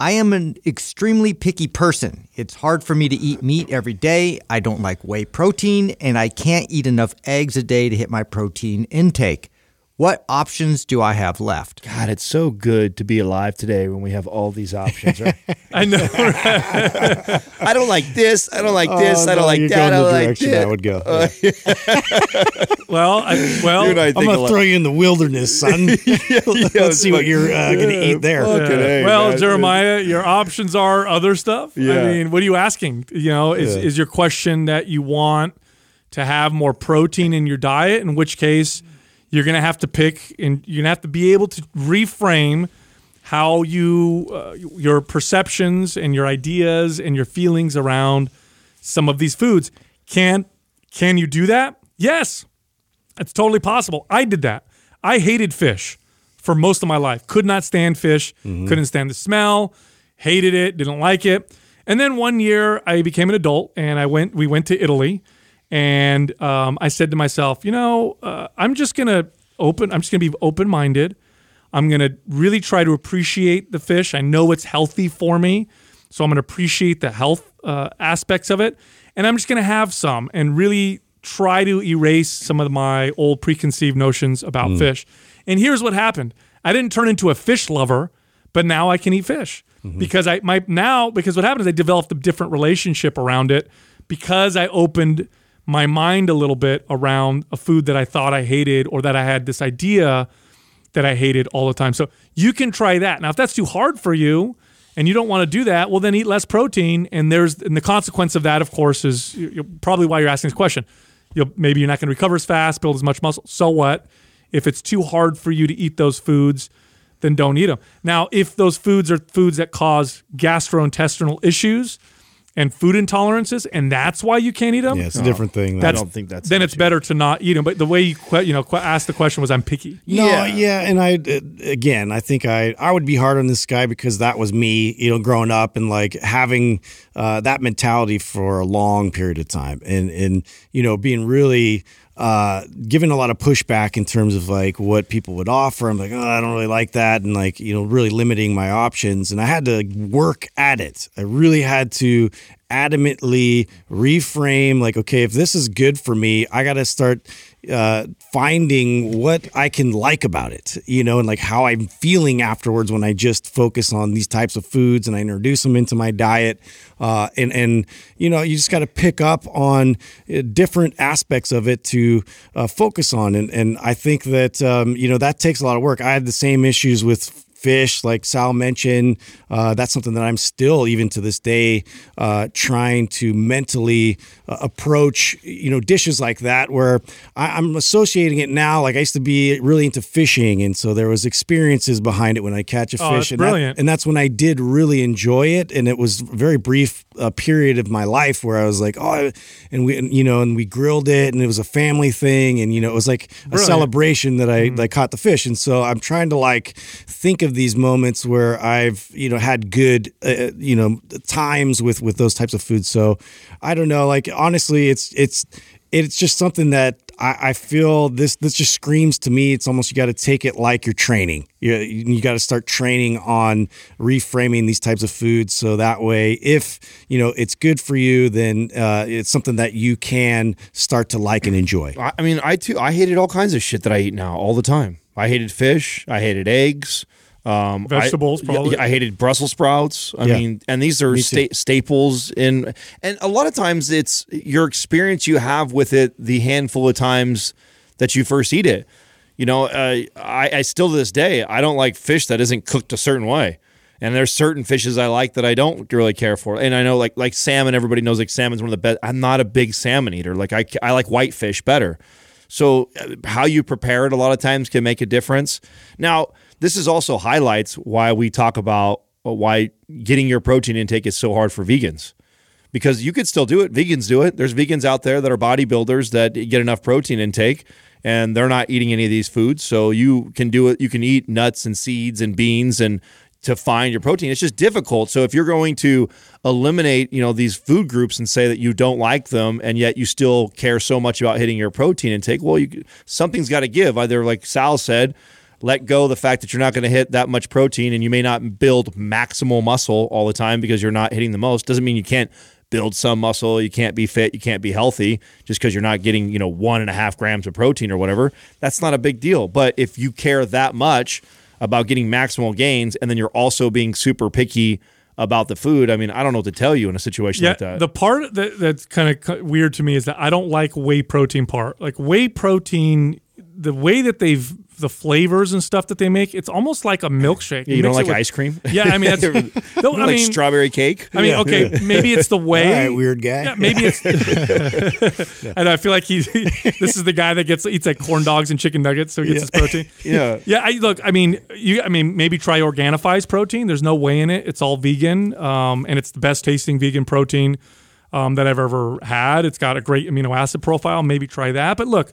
I am an extremely picky person. It's hard for me to eat meat every day. I don't like whey protein, and I can't eat enough eggs a day to hit my protein intake. What options do I have left? God, it's so good to be alive today when we have all these options. Right? I know. I don't like this. I don't like this. Oh, I don't no, like you're that. going I the don't like direction that. I would go. Yeah. well, I, well I I'm gonna throw you in the wilderness, son. Let's see what you're uh, gonna eat there. Fucking A, well, man. Jeremiah, your options are other stuff. I mean, what are you asking? You know, is, Yeah. is your question that you want to have more protein in your diet? In which case, you're going to have to pick, and you're going to have to be able to reframe how you, uh, your perceptions and your ideas and your feelings around some of these foods. Can can you do that? Yes. It's totally possible. I did that. I hated fish for most of my life. Could not stand fish. Couldn't stand the smell. Hated it. Didn't like it. And then one year I became an adult and I went. We went to Italy, and um, I said to myself, you know, uh, I'm just gonna open. I'm just gonna be open minded. I'm gonna really try to appreciate the fish. I know it's healthy for me, so I'm gonna appreciate the health uh, aspects of it, and I'm just gonna have some and really try to erase some of my old preconceived notions about fish. And here's what happened: I didn't turn into a fish lover, but now I can eat fish because I my now because what happened is I developed a different relationship around it because I opened my mind a little bit around a food that I thought I hated or that I had this idea that I hated all the time. So you can try that. Now, if that's too hard for you and you don't want to do that, well, then eat less protein. And there's and the consequence of that, of course, is probably why you're asking this question. You'll, maybe you're not going to recover as fast, build as much muscle. So what? If it's too hard for you to eat those foods, then don't eat them. Now, if those foods are foods that cause gastrointestinal issues, and food intolerances, and that's why you can't eat them. Yeah, it's a different thing. That's, don't think that's then it, it's better to not eat them. But the way you que- you know que- asked the question was, I'm picky. No, Yeah. yeah. and I uh, again, I think I I would be hard on this guy because that was me, you know, growing up and like having uh, that mentality for a long period of time, and and you know, being really uh, given a lot of pushback in terms of like what people would offer. I'm like, oh, I don't really like that, and like you know, really limiting my options. And I had to work at it. I really had to adamantly reframe like okay if this is good for me i got to start uh, finding what i can like about it you know and like how i'm feeling afterwards when i just focus on these types of foods and i introduce them into my diet. Uh, and and you know you just got to pick up on uh, different aspects of it to uh, focus on. And and i think that um, you know that takes a lot of work. I had the same issues with fish, like Sal mentioned. Uh, that's something that I'm still, even to this day, uh, trying to mentally uh, approach, you know, dishes like that. Where I, I'm associating it now. Like I used to be really into fishing, and so there was experiences behind it when I catch a Oh, fish. and that- brilliant. and that's when I did really enjoy it. And it was a very brief uh, period of my life where I was like, oh, and we, and, you know, and we grilled it, and it was a family thing, and you know, it was like a celebration that I Mm-hmm. like caught the fish. And so I'm trying to like think of these moments where I've you know had good uh, you know times with with those types of foods. So I don't know. Like honestly, it's it's it's just something that I, I feel this this just screams to me. It's almost you got to take it like you're training. You you got to start training on reframing these types of foods so that way if you know it's good for you, then uh, it's something that you can start to like and enjoy. I mean, I too, I hated all kinds of shit that I eat now all the time. I hated fish. I hated eggs. Um, I- Vegetables, yeah, probably. I, hated Brussels sprouts. I Yeah. mean, and these are sta- staples in, and a lot of times it's your experience you have with it the handful of times that you first eat it. You know, uh, I, I still to this day I don't like fish that isn't cooked a certain way. And there's certain fishes I like that I don't really care for. And I know like like salmon, everybody knows like salmon's one of the best. I'm not a big salmon eater. Like I, I like whitefish better. So uh, how you prepare it a lot of times can make a difference. Now, this is also highlights why we talk about uh, why getting your protein intake is so hard for vegans. Because you could still do it. Vegans do it. There's vegans out there that are bodybuilders that get enough protein intake and they're not eating any of these foods. So you can do it. You can eat nuts and seeds and beans and to find your protein. It's just difficult. So if you're going to eliminate, you know, these food groups and say that you don't like them and yet you still care so much about hitting your protein intake, well, you something's got to give. Either like Sal said, let go of the fact that you're not going to hit that much protein and you may not build maximal muscle all the time because you're not hitting the most. Doesn't mean you can't build some muscle. You can't be fit. You can't be healthy just because you're not getting, you know, one and a half grams of protein or whatever. That's not a big deal. But if you care that much about getting maximal gains and then you're also being super picky about the food, I mean, I don't know what to tell you in a situation Yeah, like that. the part that that's kind of weird to me is that I don't like whey protein part. Like whey protein, the way that they've the flavors and stuff that they make, it's almost like a milkshake. you don't like with- ice cream? Yeah, I mean, that's, no, You I don't like mean, strawberry cake? I mean, okay, maybe it's the way. All right, weird guy. Yeah, maybe it's. and I feel like he, this is the guy that gets eats like corn dogs and chicken nuggets, so he gets his protein. Yeah. yeah. I, look, I mean, you, I mean, maybe try Organifi's protein. There's no whey in it. It's all vegan, um, and it's the best tasting vegan protein um, that I've ever had. It's got a great amino acid profile. Maybe try that. But look,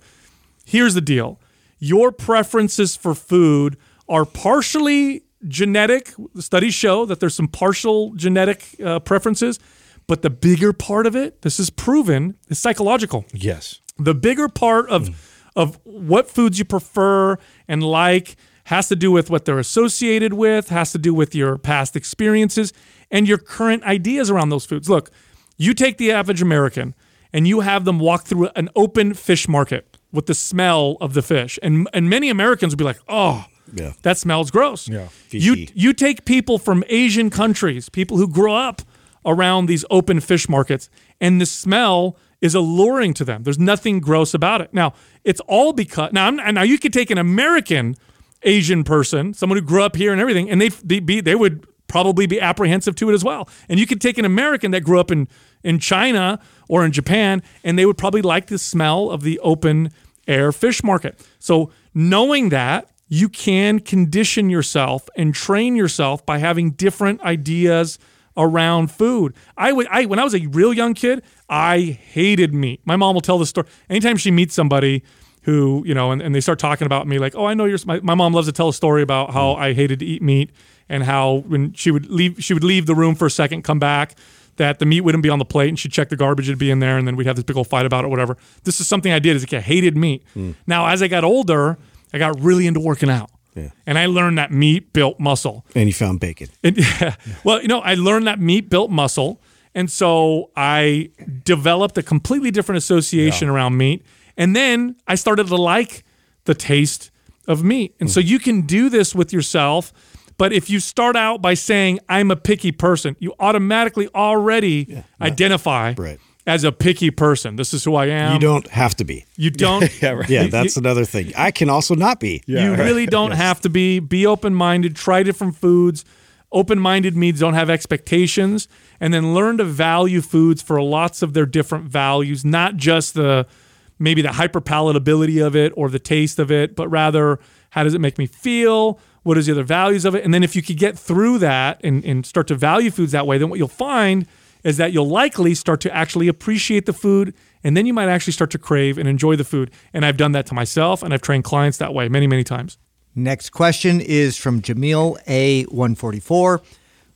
here's the deal: your preferences for food are partially genetic. Studies show that there's some partial genetic uh, preferences, but the bigger part of it, this is proven, is psychological. Yes. The bigger part of of what foods you prefer and like has to do with what they're associated with, has to do with your past experiences and your current ideas around those foods. Look, you take the average American and you have them walk through an open fish market with the smell of the fish. And and many Americans would be like, "Oh, Yeah. that smells gross." Yeah. You you take people from Asian countries, people who grow up around these open fish markets, and the smell is alluring to them. There's nothing gross about it. Now, it's all because now I'm, now you could take an American Asian person, someone who grew up here and everything, and they they be they would probably be apprehensive to it as well. And you could take an American that grew up in in China or in Japan, and they would probably like the smell of the open air fish market. So knowing that you can condition yourself and train yourself by having different ideas around food. I would I when I was a real young kid, I hated meat. My mom will tell the story. Anytime she meets somebody who, you know, and, and they start talking about me like, "Oh, I know you're my, my mom loves to tell a story about how mm-hmm. I hated to eat meat and how when she would leave she would leave the room for a second, come back that the meat wouldn't be on the plate and she'd check the garbage it'd be in there and then we'd have this big old fight about it or whatever. This is something I did as a kid. I hated meat. Hmm. Now as I got older, I got really into working out. Yeah. And I learned that meat built muscle. And you found bacon. And, yeah. Well, you know, I learned that meat built muscle. And so I developed a completely different association around meat. And then I started to like the taste of meat. And hmm. so you can do this with yourself. But if you start out by saying, I'm a picky person, you automatically already identify Right. as a picky person. This is who I am. You don't have to be. You don't. Yeah, that's another thing. I can also not be. You really don't have to be. Be open minded. Try different foods. Open minded means don't have expectations, and then learn to value foods for lots of their different values, not just the maybe the hyper palatability of it or the taste of it, but rather how does it make me feel? What is the other values of it? And then if you could get through that and, and start to value foods that way, then what you'll find is that you'll likely start to actually appreciate the food and then you might actually start to crave and enjoy the food. And I've done that to myself and I've trained clients that way many, many times. Next question is from Jamil A144.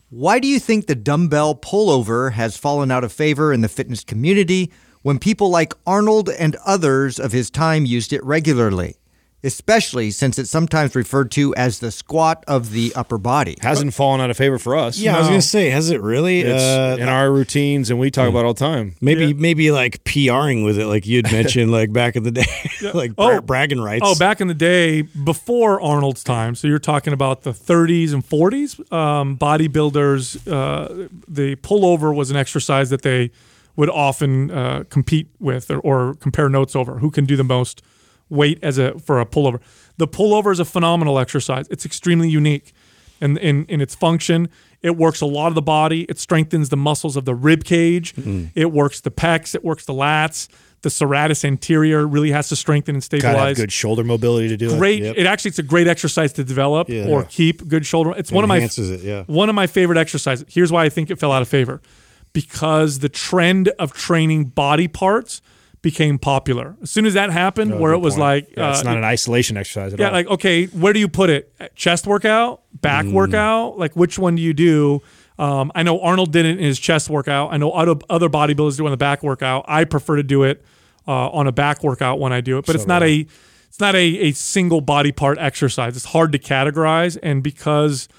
Why do you think the dumbbell pullover has fallen out of favor in the fitness community when people like Arnold and others of his time used it regularly? Especially since it's sometimes referred to as the squat of the upper body. Hasn't fallen out of favor for us. Yeah, I was gonna say, has it really? It's Uh, in our routines, and we talk about all the time. maybe maybe like PRing with it, like you'd mentioned, like back in the day, like Oh. bra- bragging rights. Oh, back in the day before Arnold's time. So you're talking about the 30s and 40s. Um, bodybuilders, uh, the pullover was an exercise that they would often uh, compete with or, or compare notes over. Who can do the most weight as a for a pullover? The pullover is a phenomenal exercise. It's extremely unique in, in, in its function. It works a lot of the body. It strengthens the muscles of the rib cage. Mm-hmm. It works the pecs. It works the lats. The serratus anterior really has to strengthen and Gotta have stabilize good shoulder mobility to do great. it. Yep. It actually it's a great exercise to develop Yeah. or keep good shoulder. It's one of my it, yeah. one of my favorite exercises. Here's why I think it fell out of favor, because the trend of training body parts became popular. As soon as that happened, where it was point. like, Yeah, it's uh, not an isolation exercise at yeah, all. like okay, where do you put it? Chest workout, back workout. Like which one do you do? Um, I know Arnold did it in his chest workout. I know other other bodybuilders do it on the back workout. I prefer to do it uh, on a back workout when I do it, but it's not a it's not a, a single body part exercise. It's hard to categorize, and because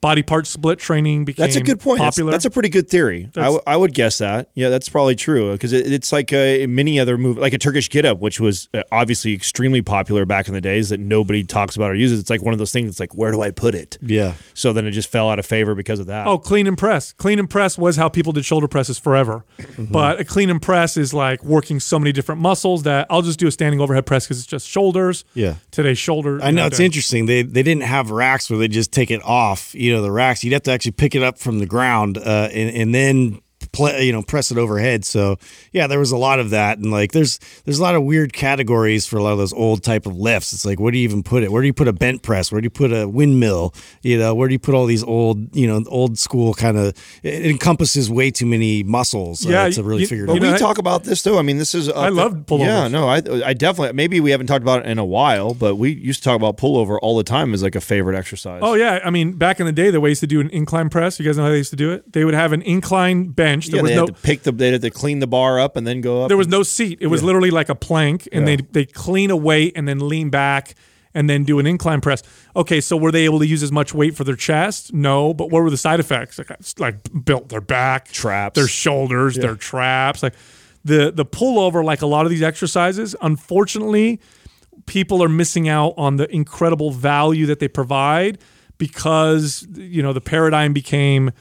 body part split training became That's a good point. That's, Popular. that's a pretty good theory. I, That's- w- I would guess that. Yeah, that's probably true because it, it's like a, many other move, like a Turkish get up, which was uh, obviously extremely popular back in the days that nobody talks about or uses. It's like one of those things. It's like, where do I put it? yeah. So then it just fell out of favor because of that. Oh, clean and press. Clean and press was how people did shoulder presses forever. Mm-hmm. But a clean and press is like working so many different muscles that I'll just do a standing overhead press because it's just shoulders. Yeah. Today's shoulder. I know it's day. interesting. They they didn't have racks where they just take it off. You know, the racks you'd have to actually pick it up from the ground uh, and and then play, you know press it overhead. So yeah, there was a lot of that, and like there's there's a lot of weird categories for a lot of those old type of lifts. It's like where do you even put it? Where do you put a bent press? Where do you put a windmill? You know, where do you put all these old you know old school kind of? It encompasses way too many muscles. uh, Yeah, to really you- figure it But out. you we I- talk about this too. I mean, this is. Uh, I love pullovers. Yeah, no, I, I definitely. Maybe we haven't talked about it in a while, but we used to talk about pullover all the time as like a favorite exercise. Oh yeah, I mean back in the day, the way used to do an incline press. You guys know how they used to do it? They would have an incline bench. There yeah. was They no had to pick the. They had to clean the bar up and then go up. there was no seat. It was literally like a plank, and Yeah. they they clean a weight and then lean back and then do an incline press. Okay, so were they able to use as much weight for their chest? No, but what were the side effects? Like, like built their back, Traps. their shoulders, their traps. Like the the pullover, like a lot of these exercises, unfortunately, people are missing out on the incredible value that they provide because you know the paradigm became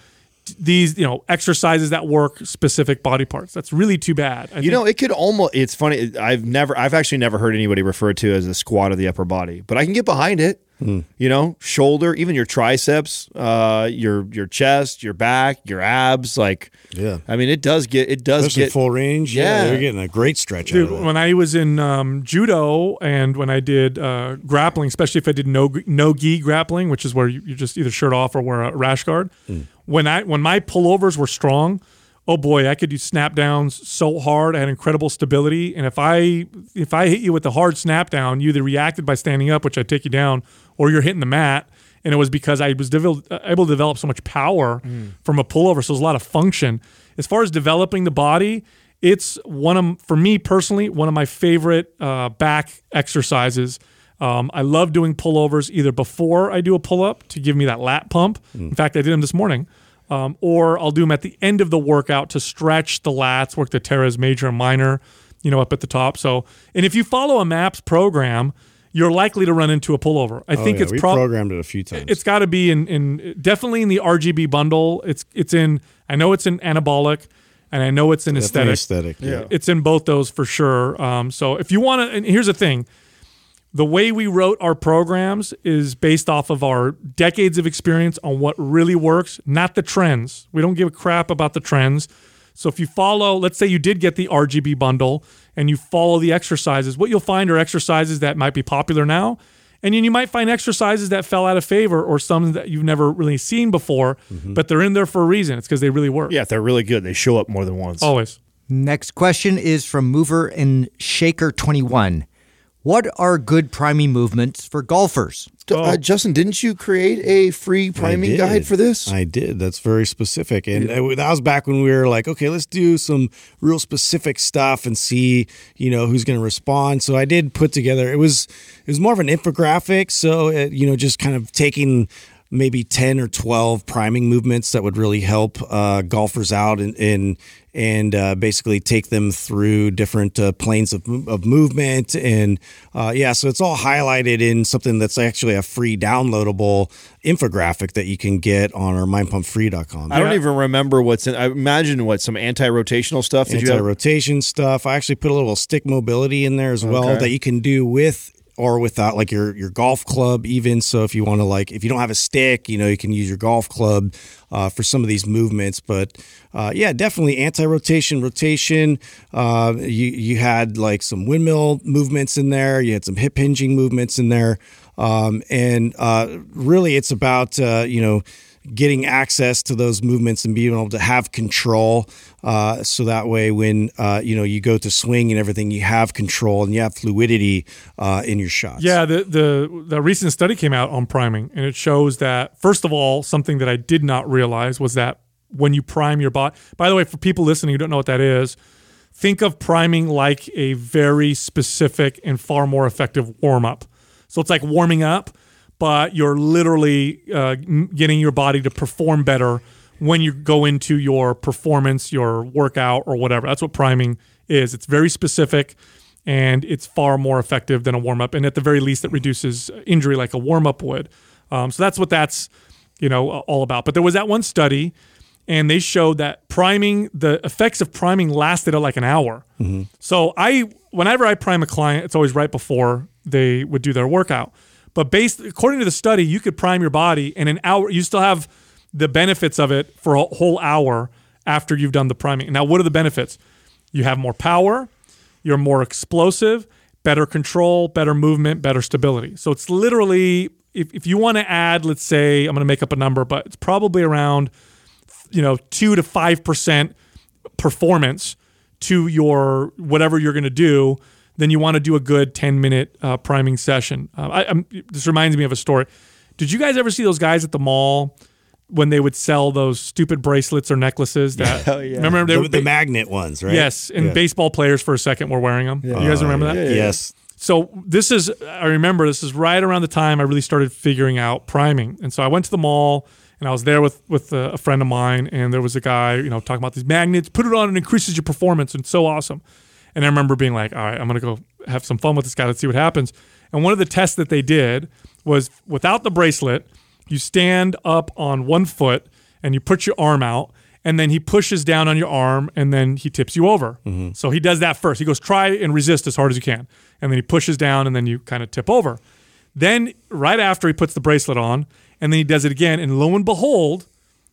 these you know exercises that work specific body parts. That's really too bad. I You think- know, it could almost. It's funny. I've never. I've actually never heard anybody refer to as a squat of the upper body, but I can get behind it. You know, shoulder, even your triceps, uh, your your chest, your back, your abs. Like, Yeah. I mean, it does get. It does Especially get full range. Yeah, Yeah. they're getting a great stretch Dude, out of it. when I was in um, judo and when I did uh, grappling, especially if I did no no gi grappling, which is where you, you just either shirt off or wear a rash guard. Mm. When I when my pullovers were strong, oh boy, I could do snap downs so hard. I had incredible stability, and if I if I hit you with a hard snap down, you either reacted by standing up, which I take you down, or you're hitting the mat. And it was because I was devel- able to develop so much power from a pullover. So there's a lot of function. As far as developing the body, it's one of for me personally one of my favorite uh, back exercises. Um, I love doing pullovers either before I do a pull up to give me that lat pump. In fact, I did them this morning. Um, or I'll do them at the end of the workout to stretch the lats, work the teres major and minor, you know, up at the top. So, and if you follow a MAPS program, you're likely to run into a pullover. I Oh, think yeah, it's we prob- programmed it a few times. it's got to be in, in definitely in the RGB bundle. It's it's in. I know it's in anabolic, and I know it's in Definitely aesthetic. aesthetic. Yeah. It's in both those for sure. Um, so if you want to, and here's the thing. The way we wrote our programs is based off of our decades of experience on what really works, not the trends. We don't give a crap about the trends. So if you follow, let's say you did get the RGB bundle and you follow the exercises, what you'll find are exercises that might be popular now. And then you might find exercises that fell out of favor or some that you've never really seen before, mm-hmm. but they're in there for a reason. It's because they really work. Yeah, they're really good, they show up more than once. Always. Next question is from Mover and Shaker 21. What are good priming movements for golfers? Uh, Justin, didn't you create a free priming guide for this? I did. That's very specific, and uh, that was back when we were like, okay, let's do some real specific stuff and see, you know, who's going to respond. So I did put together. It was it was more of an infographic, so it, you know, just kind of taking maybe 10 or 12 priming movements that would really help uh, golfers out and and, and uh, basically take them through different uh, planes of, of movement and uh, yeah so it's all highlighted in something that's actually a free downloadable infographic that you can get on our mindpumpfree.com I don't even remember what's in. I imagine what some anti-rotational stuff. Did you have? anti-rotation stuff. I actually put a little stick mobility in there as well Okay. that you can do with or without like your your golf club even. So if you want to like if you don't have a stick you know you can use your golf club uh, for some of these movements. But uh, yeah definitely anti-rotation rotation. Uh, you you had like some windmill movements in there. You had some hip hinging movements in there. Um, and uh, really it's about uh, you know getting access to those movements and being able to have control uh, so that way when uh, you know you go to swing and everything you have control and you have fluidity uh, in your shots Yeah, the, the the recent study came out on priming, and it shows that first of all, something that I did not realize was that when you prime your bot. By the way, for people listening who don't know what that is, think of priming like a very specific and far more effective warm up. So it's like warming up, but you're literally uh, getting your body to perform better when you go into your performance, your workout, or whatever. That's what priming is. It's very specific and it's far more effective than a warm up. And at the very least, it reduces injury like a warm up would. Um, so that's what that's you know all about. But there was that one study, and they showed that priming the effects of priming lasted like an hour. So I whenever I prime a client, it's always right before they would do their workout. But based according to the study, you could prime your body in an hour. You still have the benefits of it for a whole hour after you've done the priming. Now, what are the benefits? You have more power, you're more explosive, better control, better movement, better stability. So it's literally if, if you want to add, let's say, I'm going to make up a number, but it's probably around, you know, two to five percent performance to your whatever you're going to do, then you want to do a good 10 minute uh, priming session. Uh, I, I'm, this reminds me of a story. Did you guys ever see those guys at the mall when they would sell those stupid bracelets or necklaces? That Hell yeah. remember they the, were the magnet ones right yes, and Yeah. baseball players for a second were wearing them. You guys remember that? yes So this is I remember this is right around the time I really started figuring out priming. And so I went to the mall and I was there with with a, a friend of mine and there was a guy, you know, talking about these magnets, put it on and increases your performance and it's so awesome. And I remember being like, all right, I'm going to go have some fun with this guy. Let's see what happens. And one of the tests that they did was without the bracelet, you stand up on one foot and you put your arm out and then he pushes down on your arm and then he tips you over. Mm-hmm. So he does that first. He goes, try and resist as hard as you can. And then he pushes down and then you kind of tip over. Then, right after he puts the bracelet on, and then he does it again. And lo and behold,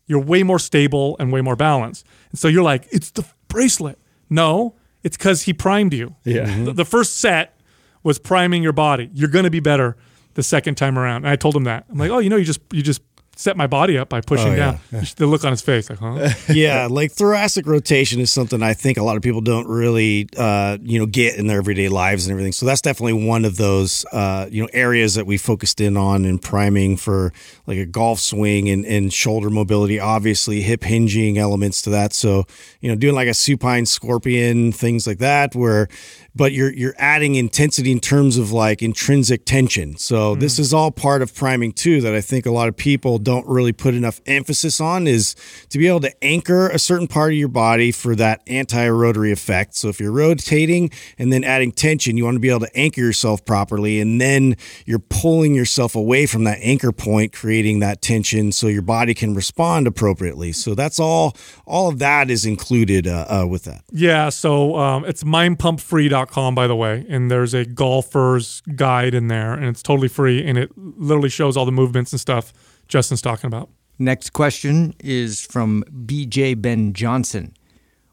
you're way more stable and way more balanced. And so you're like, it's the bracelet. No, it's because he primed you. Yeah. The, mm-hmm. the first set was priming your body. You're going to be better the second time around. And I told him that. I'm like, oh, you know, you just you just set my body up by pushing Oh, yeah. down. The look on his face, like, huh? yeah, like thoracic rotation is something I think a lot of people don't really, uh, you know, get in their everyday lives and everything. So that's definitely one of those, uh, you know, areas that we focused in on in priming for like a golf swing and, and shoulder mobility. Obviously, hip hinging elements to that. So you know, doing like a supine scorpion, things like that, where but you're you're adding intensity in terms of like intrinsic tension. So this is all part of priming too that I think a lot of people don't really put enough emphasis on is to be able to anchor a certain part of your body for that anti-rotary effect. So if you're rotating and then adding tension, you want to be able to anchor yourself properly and then you're pulling yourself away from that anchor point creating that tension so your body can respond appropriately. So that's all all of that is included uh, uh, with that. Yeah, so um, it's mindpumpfree.com, by the way, and there's a golfer's guide in there, and it's totally free, and it literally shows all the movements and stuff Justin's talking about. Next question is from BJ Ben Johnson.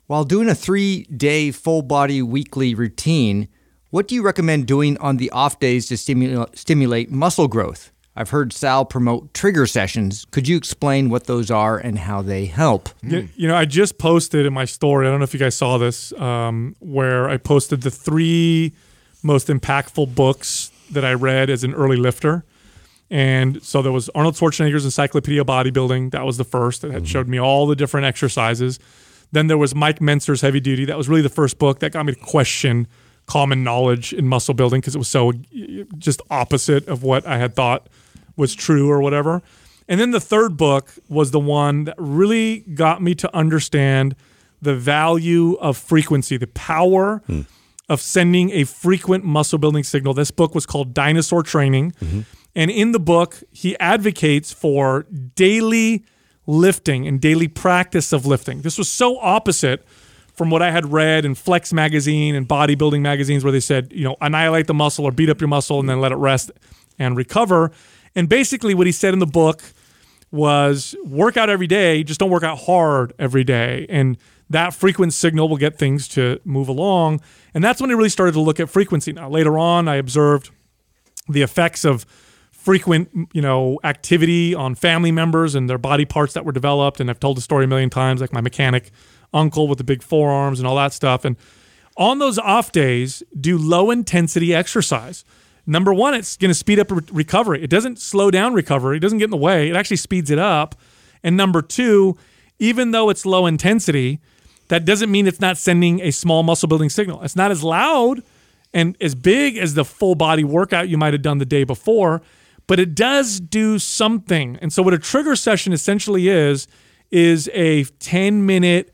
While doing a three day full body weekly routine, what do you recommend doing on the off days to stimulate, stimulate muscle growth? I've heard Sal promote trigger sessions. Could you explain what those are and how they help? You, you know, I just posted in my story, I don't know if you guys saw this, um, where I posted the three most impactful books that I read as an early lifter. And so there was Arnold Schwarzenegger's Encyclopedia of Bodybuilding. That was the first that had showed me all the different exercises. Then there was Mike Mentzer's Heavy Duty. That was really the first book that got me to question common knowledge in muscle building because it was so just opposite of what I had thought was true or whatever. And then the third book was the one that really got me to understand the value of frequency, the power hmm. of sending a frequent muscle building signal. This book was called Dinosaur Training. Mm-hmm. And in the book, he advocates for daily lifting and daily practice of lifting. This was so opposite from what I had read in Flex magazine and bodybuilding magazines where they said, you know, annihilate the muscle or beat up your muscle and then let it rest and recover. And basically, what he said in the book was work out every day, just don't work out hard every day. And that frequent signal will get things to move along. And that's when I really started to look at frequency. Now, later on, I observed the effects of frequent, you know, activity on family members and their body parts that were developed. And I've told the story a million times, like my mechanic uncle with the big forearms and all that stuff. And on those off days, do low intensity exercise. Number one, it's going to speed up re- recovery. It doesn't slow down recovery. It doesn't get in the way. It actually speeds it up. And number two, even though it's low intensity, that doesn't mean it's not sending a small muscle building signal. It's not as loud and as big as the full body workout you might have done the day before, but it does do something. And so what a trigger session essentially is is a 10 minute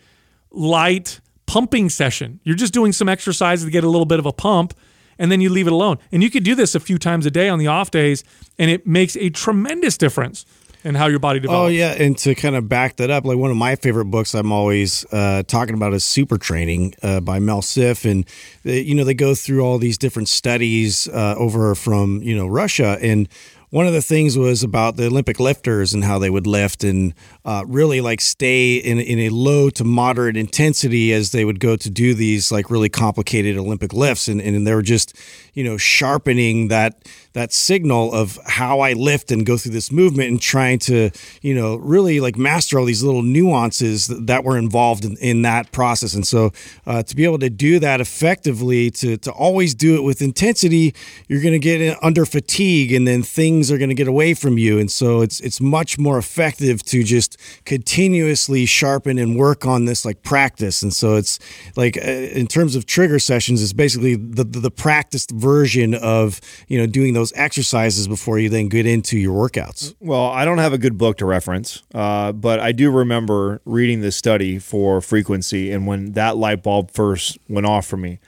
light pumping session. You're just doing some exercises to get a little bit of a pump and then you leave it alone. And you could do this a few times a day on the off days and it makes a tremendous difference in how your body develops. Oh yeah, and to kind of back that up, like one of my favorite books I'm always uh, talking about is Super Training uh, by Mel Siff, and they, you know they go through all these different studies uh, over from you know Russia, and one of the things was about the Olympic lifters and how they would lift and uh, really like stay in in a low to moderate intensity as they would go to do these like really complicated Olympic lifts, and and they were just you know sharpening that that signal of how I lift and go through this movement and trying to, you know, really like master all these little nuances that, were involved in, in that process. And so uh, to be able to do that effectively, to, to always do it with intensity, you're going to get under fatigue and then things are going to get away from you. And so it's, it's much more effective to just continuously sharpen and work on this like practice. And so it's like, uh, in terms of trigger sessions, it's basically the, the, the practiced version of, you know, doing those exercises before you then get into your workouts. Well, I don't have a good book to reference, uh, but I do remember reading this study for frequency and when that light bulb first went off for me.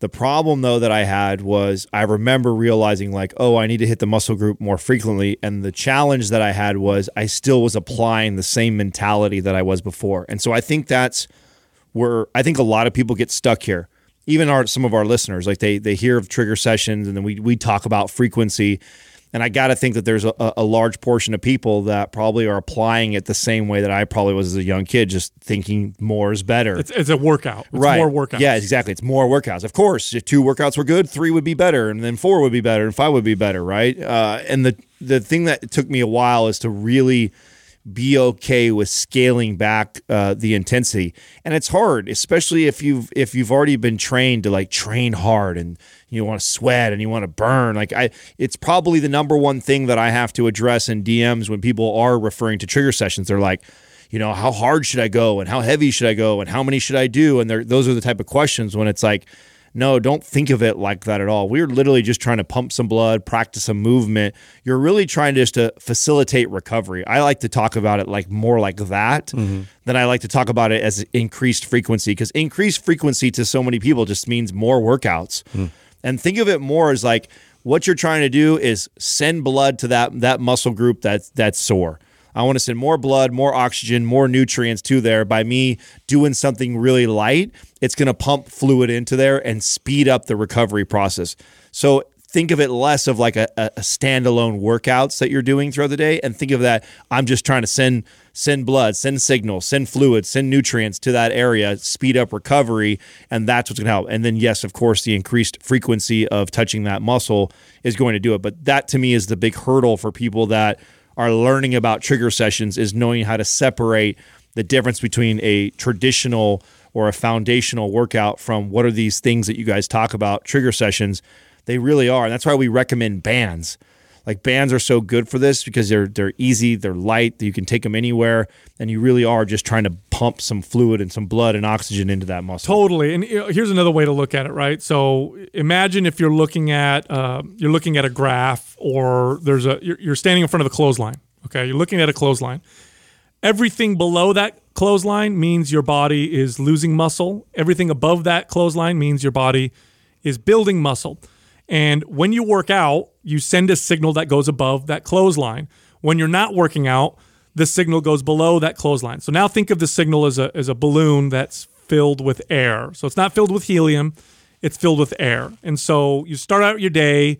The problem, though, that I had was I remember realizing, like, oh, I need to hit the muscle group more frequently. And the challenge that I had was I still was applying the same mentality that I was before. And so I think that's where I think a lot of people get stuck here. Even our some of our listeners, like they they hear of trigger sessions and then we we talk about frequency. And I got to think that there's a, a large portion of people that probably are applying it the same way that I probably was as a young kid, just thinking more is better. It's, it's a workout. It's right. more workouts. Yeah, exactly. It's more workouts. Of course, if two workouts were good, three would be better, and then four would be better, and five would be better, right? Uh, and the the thing that took me a while is to really be okay with scaling back uh, the intensity. And it's hard, especially if you've if you've already been trained to like train hard and you want to sweat and you want to burn. Like I, it's probably the number one thing that I have to address in DMs when people are referring to trigger sessions. They're like, you know, how hard should I go and how heavy should I go and how many should I do? And those are the type of questions when it's like no, don't think of it like that at all. We're literally just trying to pump some blood, practice some movement. You're really trying just to facilitate recovery. I like to talk about it like more like that mm-hmm. than I like to talk about it as increased frequency because increased frequency to so many people just means more workouts. Mm. And think of it more as like what you're trying to do is send blood to that that muscle group that's that's sore I want to send more blood, more oxygen, more nutrients to there by me doing something really light. It's going to pump fluid into there and speed up the recovery process. So think of it less of like a, a, standalone workouts that you're doing throughout the day and think of that I'm just trying to send send blood, send signals, send fluids send nutrients to that area, speed up recovery, and that's what's going to help. And then yes, of course, the increased frequency of touching that muscle is going to do it. But that to me is the big hurdle for people that are learning about trigger sessions is knowing how to separate the difference between a traditional or a foundational workout from what are these things that you guys talk about trigger sessions. They really are. And that's why we recommend bands. Like bands are so good for this because they're they're easy they're light you can take them anywhere and you really are just trying to pump some fluid and some blood and oxygen into that muscle totally and here's another way to look at it right so imagine if you're looking at uh, you're looking at a graph or there's a you're, you're standing in front of a clothesline. Okay, you're looking at a clothesline. Everything below that clothesline means your body is losing muscle. Everything above that clothesline means your body is building muscle. And when you work out, you send a signal that goes above that clothesline. When you're not working out, the signal goes below that clothesline. So now think of the signal as a, as a balloon that's filled with air. So it's not filled with helium, it's filled with air. And so you start out your day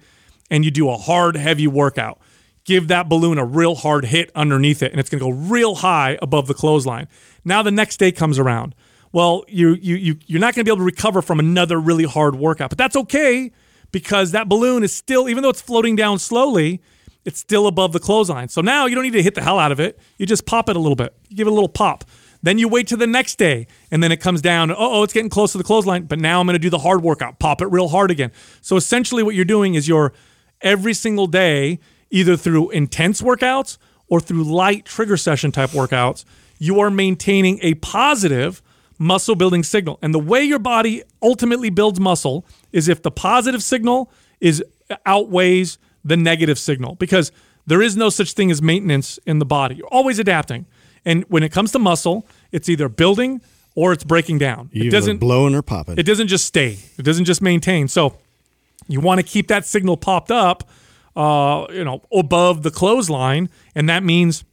and you do a hard, heavy workout. Give that balloon a real hard hit underneath it, and it's going to go real high above the clothesline. Now the next day comes around. Well, you you you you're not going to be able to recover from another really hard workout, but that's okay because that balloon is still, even though it's floating down slowly, it's still above the clothesline. So now you don't need to hit the hell out of it. You just pop it a little bit. You give it a little pop. Then you wait to the next day, and then it comes down. Oh, it's getting close to the clothesline, but now I'm going to do the hard workout. Pop it real hard again. So essentially, what you're doing is you're every single day, either through intense workouts or through light trigger session type workouts, you are maintaining a positive muscle building signal. And the way your body ultimately builds muscle is if the positive signal is outweighs the negative signal because there is no such thing as maintenance in the body. You're always adapting. And when it comes to muscle, it's either building or it's breaking down. Either it doesn't blowing or popping. It doesn't just stay. It doesn't just maintain. So you want to keep that signal popped up, uh, you know, above the clothesline, and that means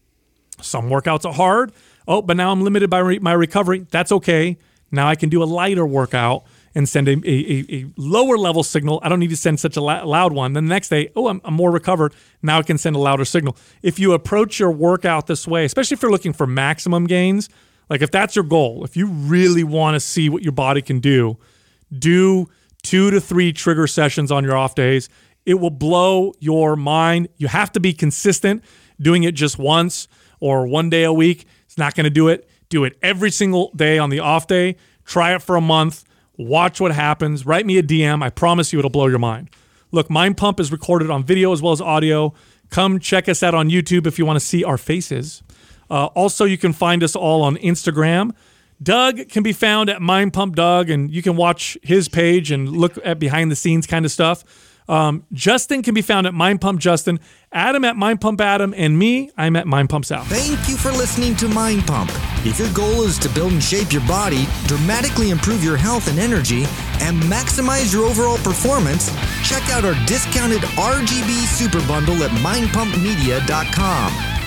some workouts are hard. Oh, but now I'm limited by re- my recovery. That's okay. Now I can do a lighter workout and send a, a, a, lower level signal. I don't need to send such a loud one. Then the next day, oh, I'm, I'm, more recovered. Now I can send a louder signal. If you approach your workout this way, especially if you're looking for maximum gains, like if that's your goal, if you really want to see what your body can do, do two to three trigger sessions on your off days. It will blow your mind. You have to be consistent. Doing it just once or one day a week, it's not going to do it. Do it every single day on the off day. Try it for a month. Watch what happens. Write me a DM. I promise you it'll blow your mind. Look, Mind Pump is recorded on video as well as audio. Come check us out on YouTube if you want to see our faces. Uh, also, you can find us all on Instagram. Doug can be found at Mind Pump Doug, and you can watch his page and look at behind the scenes kind of stuff. Um, Justin can be found at Mind Pump Justin, Adam at Mind Pump Adam, and me, I'm at Mind Pump Sal. Thank you for listening to Mind Pump. If your goal is to build and shape your body, dramatically improve your health and energy, and maximize your overall performance, check out our discounted RGB Super Bundle at mindpumpmedia.com.